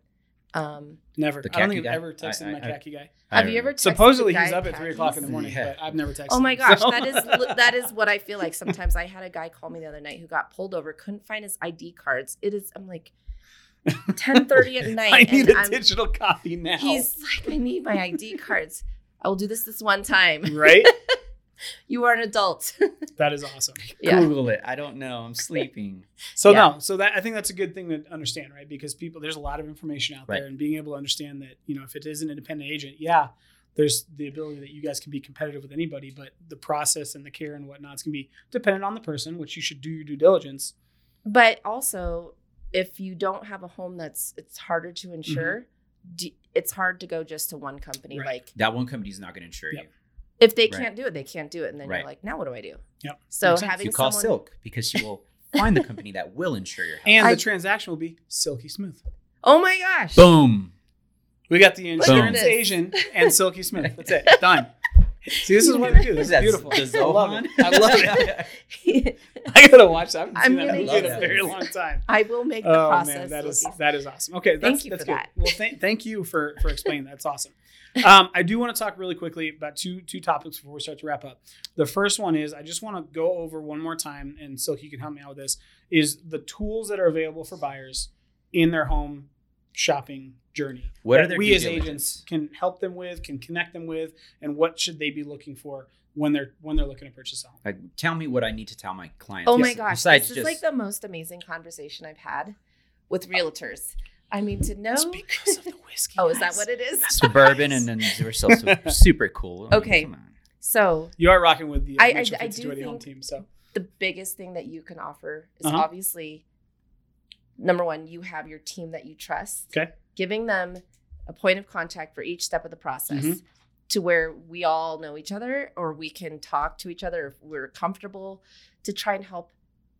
Um, Never. The I don't think I've guy? ever texted I- my I- khaki guy. I have don't you ever texted Supposedly the he's up at three o'clock in the morning, Yeah. but I've never texted. Oh my gosh, so- that is that is what I feel like. Sometimes I had a guy call me the other night who got pulled over, couldn't find his ID cards. It is. I'm like, ten thirty at night, I need and a I'm, digital copy now. he's like, I need my ID cards. I will do this this one time. right. You are an adult. That is awesome. yeah. Google it. I don't know. I'm sleeping. So Yeah. no, so that I think that's a good thing to understand, right? Because people, there's a lot of information out Right. there, and being able to understand that, you know, if it is an independent agent, yeah, there's the ability that you guys can be competitive with anybody, but the process and the care and whatnot is going to be dependent on the person, which you should do your due diligence. But also, if you don't have a home that's it's harder to mm-hmm. insure, d- it's hard to go just to one company. Right. Like That one company's not going to insure Yep. you. If they Right. can't do it, they can't do it, and then Right. you're like, now what do I do? Yep. So Makes having You call someone, Silk because she will find the company that will insure your house. And I- the transaction will be silky smooth. Oh my gosh! Boom. We got the Look insurance this. agent and silky smooth. That's it. Done. See, this is what we do. This is beautiful. the I love Zohan? it. I love it. I gotta watch that. I haven't I'm seen that gonna movie in a very long time. I will make the process. Oh process. man, that is silky. that is awesome. Okay, that's, Thank you that's for good. that. Well, th- thank you for for explaining. That's awesome. Um, I do want to talk really quickly about two two topics before we start to wrap up. The first one is I just want to go over one more time, and Silk, you can help me out with this. Is the tools that are available for buyers in their home shopping journey? What are that their we as diligence? agents can help them with, can connect them with, and what should they be looking for when they're when they're looking to purchase a home? Like, tell me what I need to tell my clients. Oh my gosh, Besides this is like the most amazing conversation I've had with realtors. I mean, to know. It's because of the whiskey. oh, is that what it is? suburban and then we're still super cool. I mean, Okay. So You are rocking with the uh, I- I- I 5280 do home think- team. So the biggest thing that you can offer is Uh-huh. obviously number one, you have your team that you trust. Okay. Giving them a point of contact for each step of the process Mhm. to where we all know each other or we can talk to each other if we're comfortable to try and help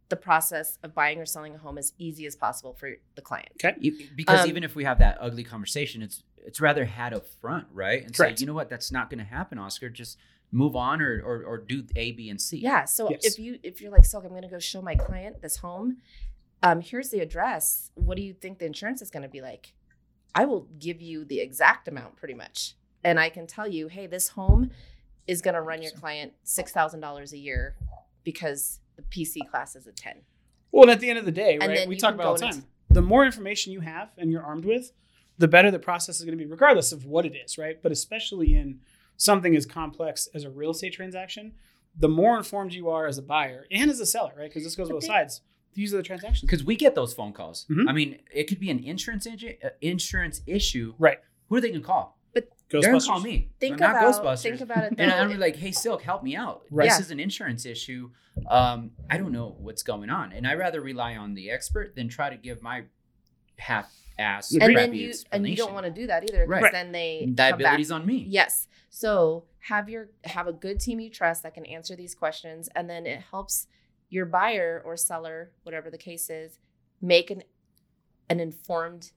the process of buying or selling a home as easy as possible for the client. E- Because Um, even if we have that ugly conversation, it's it's rather had up front, right? And Correct. say, you know what, that's not going to happen, Oscar. Just move on or, or or do A, B, and C. Yeah. So Yes. if you if you're like, so I'm going to go show my client this home. Um, here's the address. What do you think the insurance is going to be like? I will give you the exact amount, pretty much, and I can tell you, hey, this home is going to run your client six thousand dollars a year because the PC class is a ten. Well, and at the end of the day, And right? We talk about all the into- time. The more information you have and you're armed with, the better the process is going to be, regardless of what it is, right? But especially in something as complex as a real estate transaction, the more informed you are as a buyer and as a seller, right? Because this goes But both they- sides. These are the transactions. Because we get those phone calls. Mhm. I mean, it could be an insurance agent, uh, insurance issue. Right. Who are they gonna call? Ghostbusters. They're gonna call me. Think not about Ghostbusters. think about it. And. I'm like, hey, Silk, help me out. Right. This Yeah. is an insurance issue. Um, I don't know what's going on. And I rather rely on the expert than try to give my half ass and then crappy you and you don't want to do that either because Right. then they come Liability's back. on me. Yes. So have your have a good team you trust that can answer these questions, and then it helps your buyer or seller, whatever the case is, make an an informed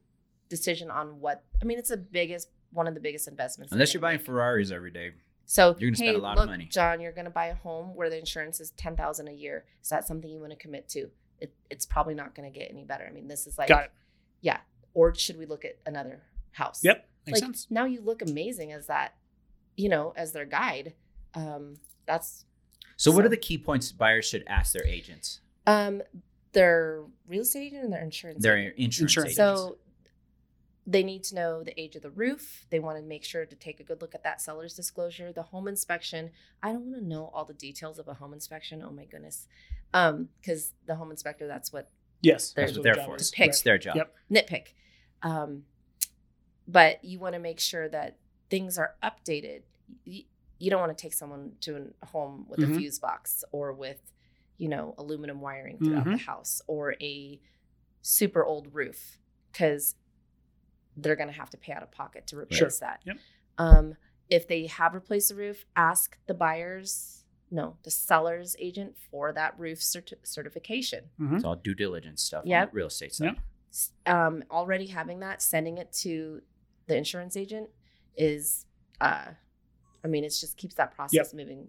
decision on what. I mean, it's the biggest one of the biggest investments. Unless you're buying make. Ferraris every day. So You're gonna hey, spend a lot of look, money. John, you're gonna buy a home where the insurance is ten thousand a year. Is that something you want to commit to? It, it's probably not gonna get any better. I mean, this is like, Got it. yeah. Or should we look at another house? Yep. Makes like sense. now you look amazing as that, you know, as their guide. Um, that's So, what are the key points buyers should ask their agents? um their real estate agent and their insurance. Their insurance, Insurance. agents. So they need to know the age of the roof. They want to make sure to take a good look at that seller's disclosure, the home inspection. I don't want to know all the details of a home inspection. Oh my goodness. Um, because the home inspector, that's what Yes. There's That's what their they're job for. is. pick. It's their job. Yep. nitpick. Um, but you want to make sure that things are updated. You, you don't want to take someone to a home with Mhm. a fuse box or with, you know, aluminum wiring throughout the Mhm. house or a super old roof because they're going to have to pay out of pocket to replace Sure. that. Yep. Um, if they have replaced the roof, ask the buyer's, no, the seller's agent for that roof certi- certification Mhm. It's all due diligence stuff on Yep. real estate side. Yep. um, already having that, sending it to the insurance agent is, uh, I mean, it just keeps that process moving.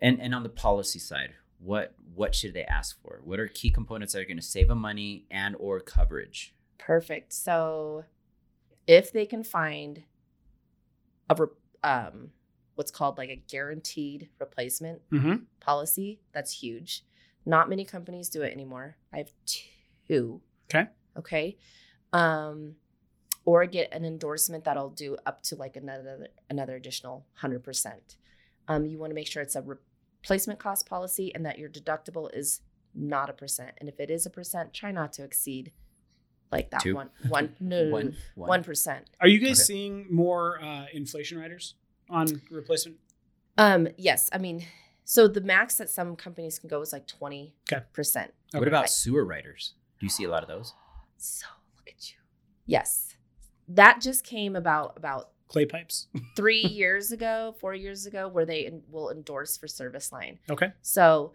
And and on the policy side, what what should they ask for? What are key components that are going to save them money and or coverage? Perfect. So, if they can find a re- um, what's called like a guaranteed replacement Mhm. policy, that's huge. Not many companies do it anymore. I have two. Okay. Okay. Um, or get an endorsement that'll do up to like another another additional hundred percent. Um, you want to make sure it's a replacement cost policy and that your deductible is not a percent. And if it is a percent, try not to exceed like that Two? one one no One- one percent. Are you guys Okay. seeing more uh, inflation riders on replacement? Um, yes, I mean, so the max that some companies can go is like twenty Okay. percent. What about sewer riders? Do you see a lot of those? So look at you. Yes, that just came about about Clay pipes. three years ago, four years ago, where they en- will endorse for service line. Okay. So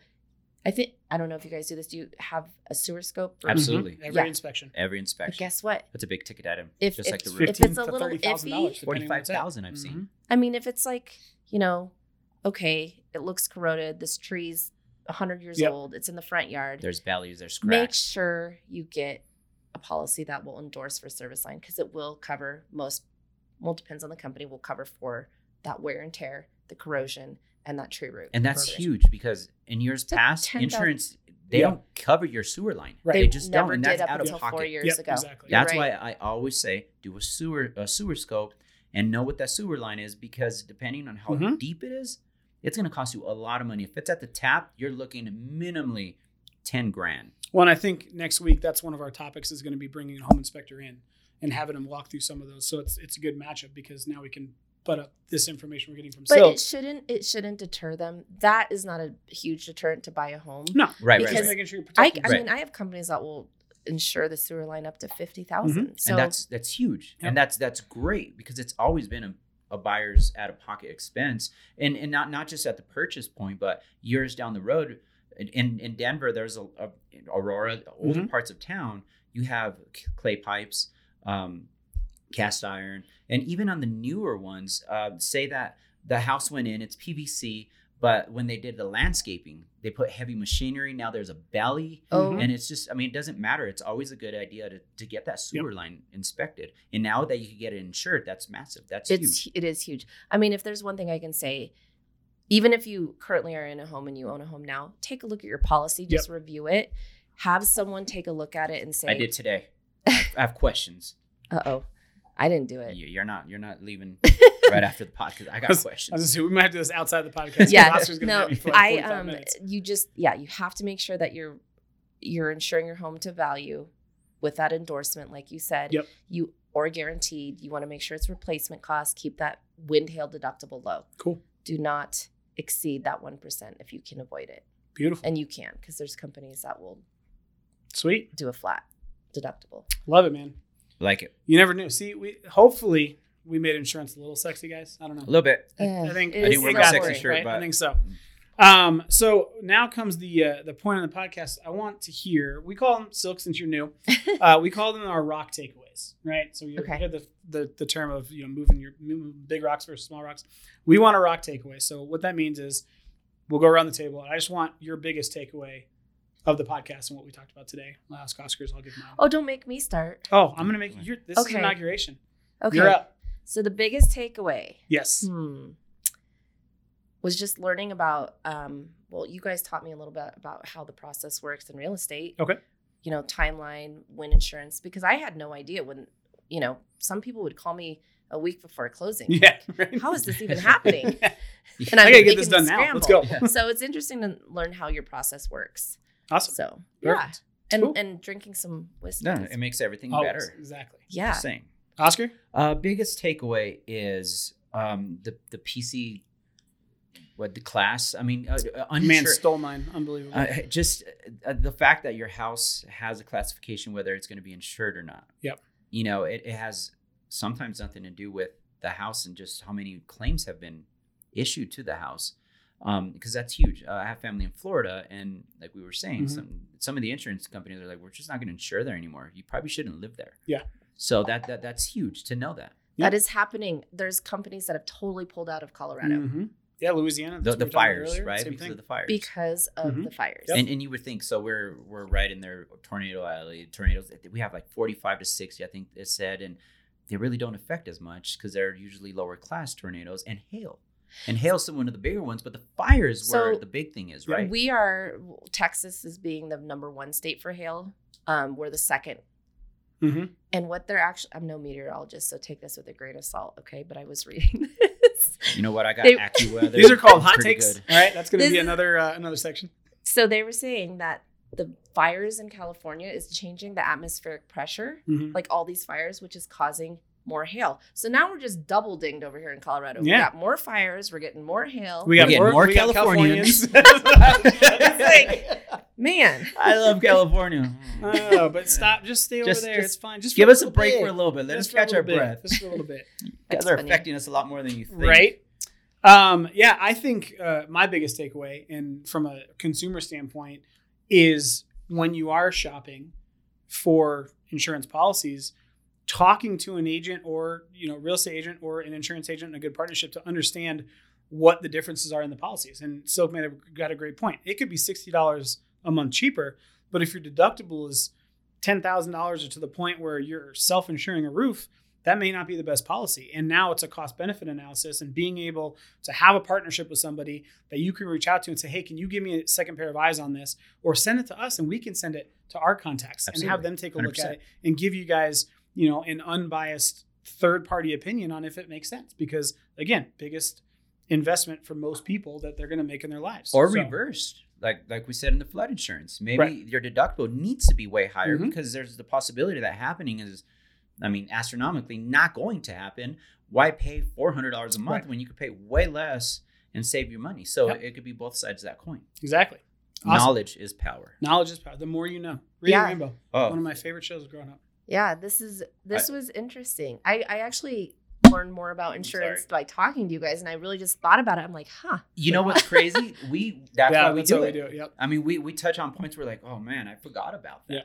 I think I don't know if you guys do this. Do you have a sewer scope? or- Absolutely. Mhm. Every Yeah. inspection. Every But inspection. guess what? That's a big ticket item. If just like it's- the if it's a little iffy, depending on what's at. 45,000 I've seen. Mhm. I mean, if it's like you know, okay, it looks corroded. This tree's hundred years Yep. old. It's in the front yard. There's valleys, there's scratch. make sure you get a policy that will endorse for service line because it will cover most well depends on the company will cover for that wear and tear the corrosion and that tree root And that's Perfect. huge because in years It's past, 10,000 insurance they Yeah. don't cover your sewer line. Right. They they just never don't, and did that's out of until four years Yep, ago exactly. That's right. why I always say do a sewer a sewer scope and know what that sewer line is because depending on how Mhm. deep it is, it's going to cost you a lot of money. If it's at the tap, you're looking minimally ten grand. Well, I think next week that's one of our topics is going to be bringing a home inspector in and having him walk through some of those. So it's it's a good matchup because now we can put up this information we're getting from but Silk. it shouldn't it shouldn't deter them that is not a huge deterrent to buy a home No, Right, right, Because just right. making sure you're I, protecting. I Right. mean i have companies that will insure the sewer line up to 50000 mm-hmm. so and that's that's huge Yep. and that's that's great because it's always been a, a buyer's out of pocket expense and and not not just at the purchase point but years down the road in in denver there's a, a aurora older Mhm. parts of town you have clay pipes um, cast iron and even on the newer ones uh, say that the house went in it's pvc but when they did the landscaping they put heavy machinery now there's a belly Mhm. and it's just, I mean, it doesn't matter. It's always a good idea to, to get that sewer line inspected. And now that you can get it insured, that's massive. That's it's huge. it is huge i mean if there's one thing i can say even if you currently are in a home and you own a home now take a look at your policy just review it have someone take a look at it and say I did today. I have, questions. uh-oh i didn't do it You- You're not, you're not leaving right after the podcast. I got I was questions. gonna say we might have to do this outside the podcast. yeah, Oscar's gonna no, have you for like I 45 um, minutes. you just yeah, you have to make sure that you're you're insuring your home to value with that endorsement, like you said. Yep. You or guaranteed. You want to make sure it's replacement cost. Keep that wind hail deductible low. Cool, Do not exceed that one percent if you can avoid it, beautiful, and you can because there's companies that will sweet. do a flat deductible. Love it, man. like it You never knew. See, we hopefully we made insurance a little sexy, guys. I don't know. a little bit. I, I think I is think wear got sexy shirt, right? I think so. Um, so now comes the uh, the point on the podcast. I want to hear. We call them silk since you're new. Uh, we call them our rock right? So you Okay. heard the, the the term of you know moving your moving big rocks versus small rocks. We want a rock takeaway. So what that means is we'll go around the table. and I just want your biggest takeaway of the podcast and what we talked about today. I'll ask Oscars. I'll give mine. Oh, don't make me start. Oh, I'm gonna make your this is Okay. inauguration. Okay. You're up. So the biggest takeaway Yes. hmm, was just learning about. Um, well, you guys taught me a little bit about how the process works in real estate. Okay. You know, timeline, when insurance, because I had no idea when. You know, some people would call me a week before closing. Yeah. Right. How is this even happening? I And I'm gotta get this them done now. Let's scramble. go. So it's interesting to learn how your process works. Awesome. So yeah, and Cool. and drinking some whiskey. No, it makes everything Oh, better. Exactly. yeah. Same. Oscar. Uh, biggest takeaway is um, the the PC, what the class. I mean, uh, uh, Man stole mine. Unbelievable. uh, just uh, the fact that your house has a classification, whether it's going to be insured or not. Yep. You know, it, it has sometimes nothing to do with the house and just how many claims have been issued to the house. Um, because that's huge. Uh, I have family in Florida, and like we were saying, Mhm. some some of the insurance companies are like, "We're just not going to insure there anymore. You probably shouldn't live there." Yeah. So that that that's huge to know that. Yeah. That is happening. There's companies that have totally pulled out of Colorado Mhm. Yeah, Louisiana. The, the we were talking about fires, earlier. right? Because thing. of the fires. because of Mhm. the fires. Yep. And, and you would think so. We're we're right in their tornado alley. Tornadoes. We have like forty five to sixty, I think it said, and they really don't affect as much because they're usually lower class tornadoes and hail. And hail's still one of the bigger ones, but the fires So- where the big thing is, right? We are Texas is being the number one state for hail. Um, we're the second. Mhm. And what they're actually, I'm no meteorologist, so take this with a grain of salt, okay? But I was reading this. You know what? I got They- AccuWeather. These are called hot takes. good. All right, that's going to be another uh, another section. So they were saying that the fires in California is changing the atmospheric pressure, Mhm. like all these fires, which is causing more hail. So now we're just double dinged over here in Colorado. We got more fires, we're getting more hail. We got more, more we got Californians. Californians. Man, I love California. oh, but stop. Just stay over there. just it's fine. Just Give us a break bit. for a little bit. Let just us catch our bit. breath. Just for a little bit. You guys That's are funny. affecting us a lot more than you think. right? Um, yeah, I think uh, my biggest takeaway, and from a consumer standpoint, is when you are shopping for insurance policies, talking to an agent or you know real estate agent or an insurance agent in a good partnership to understand what the differences are in the policies. And Silk made a, got a great point. It could be sixty dollars a month cheaper, but if your deductible is ten thousand dollars or to the point where you're self-insuring a roof, that may not be the best policy. And now it's a cost benefit analysis and being able to have a partnership with somebody that you can reach out to and say, hey, can you give me a second pair of eyes on this? Or send it to us and we can send it to our contacts and have them take a look at 100%. it and give you guys, you know, an unbiased third party opinion on if it makes sense. Because again, biggest investment for most people that they're going to make in their lives. or So- reversed like like we said in the flood insurance maybe Right. your deductible needs to be way higher Mhm. because there's the possibility that happening is i mean astronomically not going to happen why pay $400 a month Right. when you could pay way less and save your money so Yep. it could be both sides of that coin Exactly. Awesome. knowledge is power Knowledge is power. The more you know. Reading Yeah. Rainbow. oh One of my favorite shows growing up. Yeah, this is this was interesting. I I actually learned more about insurance by talking to you guys, and I really just thought about it. I'm like, huh. you know what's crazy we that's yeah, why we that's do it we do it. Yep. i mean we we touch on points where like oh man i forgot about that Yeah.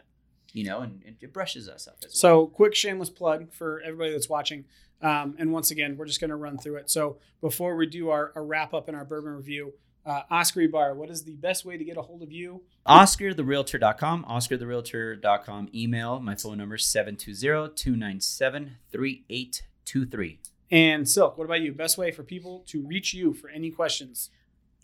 you know and, and it brushes us up as well So, quick shameless plug for everybody that's watching. Um, and once again, we're just going to run through it. So, before we do our, our wrap up and our bourbon review, uh, Oscar Ibar, what is the best way to get a hold of you? OscarTheRealtor.com, OscarTheRealtor.com. Email, my phone number is 720-297-3823. And Silk, what about you? Best way for people to reach you for any questions?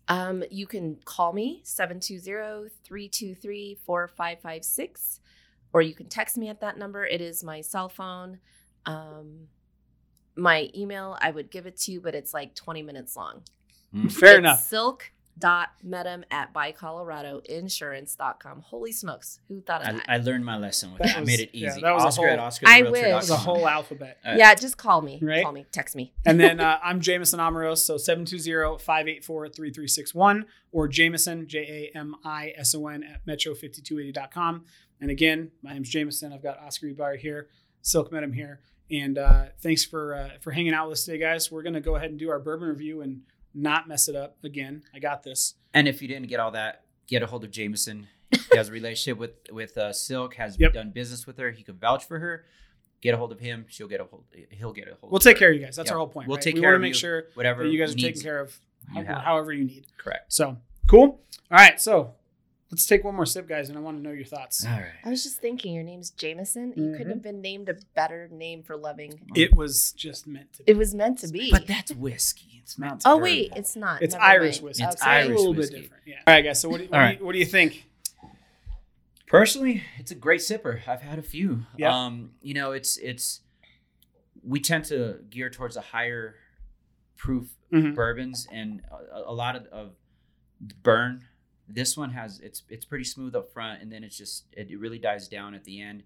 Um, you can call me 720-323-4556 or you can text me at that number. It is my cell phone. Um, my email, I would give it to you, but it's like 20 minutes long. Mm. Fair It's enough. Silk dot mettam at buycoloradoinsurance.com. Holy smokes. Who thought of I, that? I learned my lesson with That that. I made it yeah, easy. that was a Oscar at whole- Oscar. I Realtor wish. That was a whole alphabet. Uh, yeah, just call me. Right? Call me. Text me. And then uh, I'm Jamison Amaros, so 720-584-3361 or Jamison, J-A-M-I-S-O-N at metro5280.com. And again, my name's Jamison. I've got Oscar Ibar here, Silk Mettam here. And uh, thanks for uh, for hanging out with us today, guys. We're going to go ahead and do our bourbon review and not mess it up again. I got this. And if you didn't get all that, get a hold of Jamison. He has a relationship with with uh, Silk. Has Yep. done business with her. He could vouch for her. Get a hold of him. She'll get a hold. He'll get a hold. We'll take care of you guys. That's Yep. our whole point. We'll right? take we care want to of make you. sure Whatever you guys are taken care of you how- have. however you need. Correct. So cool. All right. So let's take one more sip, guys, and I want to know your thoughts. All right. I was just thinking, your name's Jameson. You Mhm. couldn't have been named a better name for loving. It was just meant to be. It was meant to be. But that's whiskey. It's not. oh bourbon. wait, it's not. It's Never Irish mind. whiskey. It's Okay. Irish a little whiskey. bit different. Yeah. All right, guys. So what do, you, what, All do you, what do you think? Personally, it's a great sipper. I've had a few. Yeah. Um, you know, it's it's we tend to gear towards a higher proof Mhm. bourbons and a, a lot of, of burn. This one has it's it's pretty smooth up front and then it's just it, it really dies down at the end.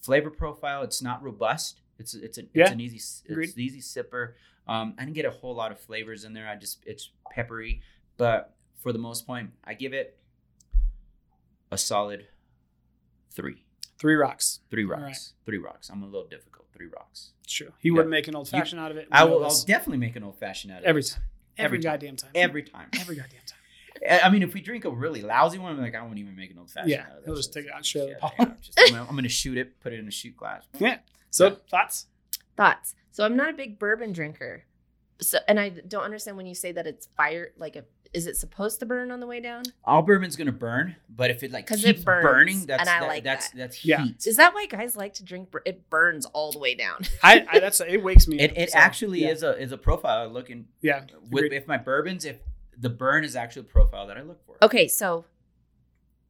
Flavor profile, it's not robust. It's it's a, Yeah. it's an easy Agreed. it's an easy sipper. Um, I didn't get a whole lot of flavors in there. I just it's peppery, but for the most point, I give it a solid three. Three rocks. Three rocks. right. Three rocks. I'm a little difficult. Three rocks. True. He wouldn't make an old fashioned out of it. I will. I'll definitely make an old fashioned out of it. every this. time. Every, Every time. goddamn time. Every time. Every goddamn time. I I mean, if we drink a really lousy one, I'm like, I won't even make an old fashioned. Yeah, out of he'll just take it out straight out the Yeah, I'm, gonna, I'm gonna shoot it, put it in a shoot glass. Yeah. So thoughts? Thoughts. So I'm not a big bourbon drinker. So and I don't understand when you say that it's fire. Like, a, is it supposed to burn on the way down? All bourbon's gonna burn, but if it like 'Cause keeps it burns, burning, that's and I that- like that's that. that's Yeah. heat. Is that why guys like to drink? It burns all the way down. I, I that's it wakes me It, up. it so, actually yeah. is a is a profile I look in Yeah. with agreed. if my bourbons if the burn is actually a profile that I look for. Okay, so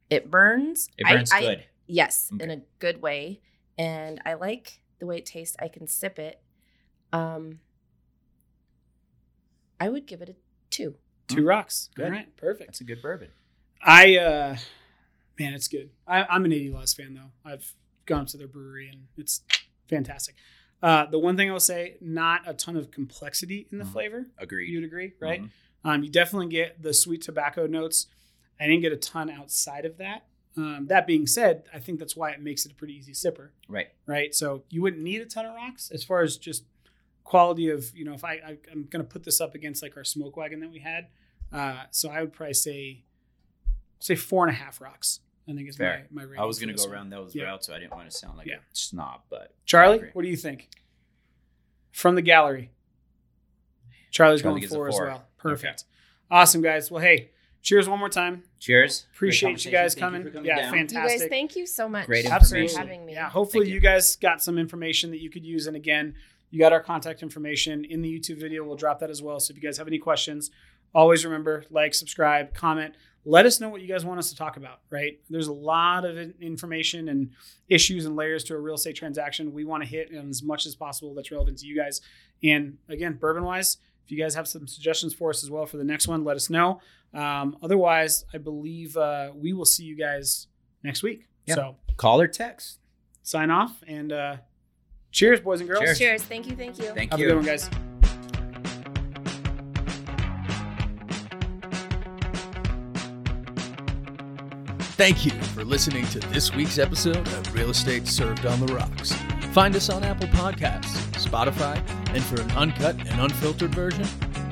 it burns. It burns I- good. Yes, in a good way, and I like the way it tastes. I can sip it. Um, I would give it a two. Two rocks. Good. All right. Perfect. That's a good bourbon. I uh man, it's good. I, I'm an AD Laws fan though. I've gone to their brewery and it's fantastic. Uh, the one thing I will say, not a ton of complexity in the Mhm. flavor. Agreed. You'd agree, right? Mhm. Um, you definitely get the sweet tobacco notes. I didn't get a ton outside of that. Um, that being said, I think that's why it makes it a pretty easy sipper, Right. right? So you wouldn't need a ton of rocks as far as just quality of, you know, if I, I I'm gonna put this up against like our smoke wagon that we had. Uh, so I would probably say say four and a half rocks. I think is Fair. my, my rating. I was gonna go one. around those Yeah. routes, so I didn't want to sound like Yeah. a snob. But Charlie, what do you think? From the gallery. Charlie's Charlie going a four as well. Perfect. Awesome, guys. Well, hey, cheers one more time. cheers. Appreciate you guys coming. for coming Yeah, down. fantastic. You guys, thank you so much Great for information. having me. Yeah, hopefully you. you. guys got some information that you could use. And again, you got our contact information in the YouTube video. We'll drop that as well. So if you guys have any questions, always remember like, subscribe, comment. Let us know what you guys want us to talk about, right? There's a lot of information and issues and layers to a real estate transaction. We want to hit as much as possible that's relevant to you guys. And again, bourbon wise, if you guys have some suggestions for us as well for the next one, let us know. Um, otherwise, I believe uh, we will see you guys next week. Yeah. So Call or text. sign off and uh, cheers, boys and girls. Cheers. Cheers. Thank you. Thank you. Thank Have you. a good one, guys. Thank you for listening to this week's episode of Real Estate Served on the Rocks. Find us on Apple Podcasts, Spotify, and for an uncut and unfiltered version,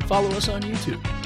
follow us on YouTube.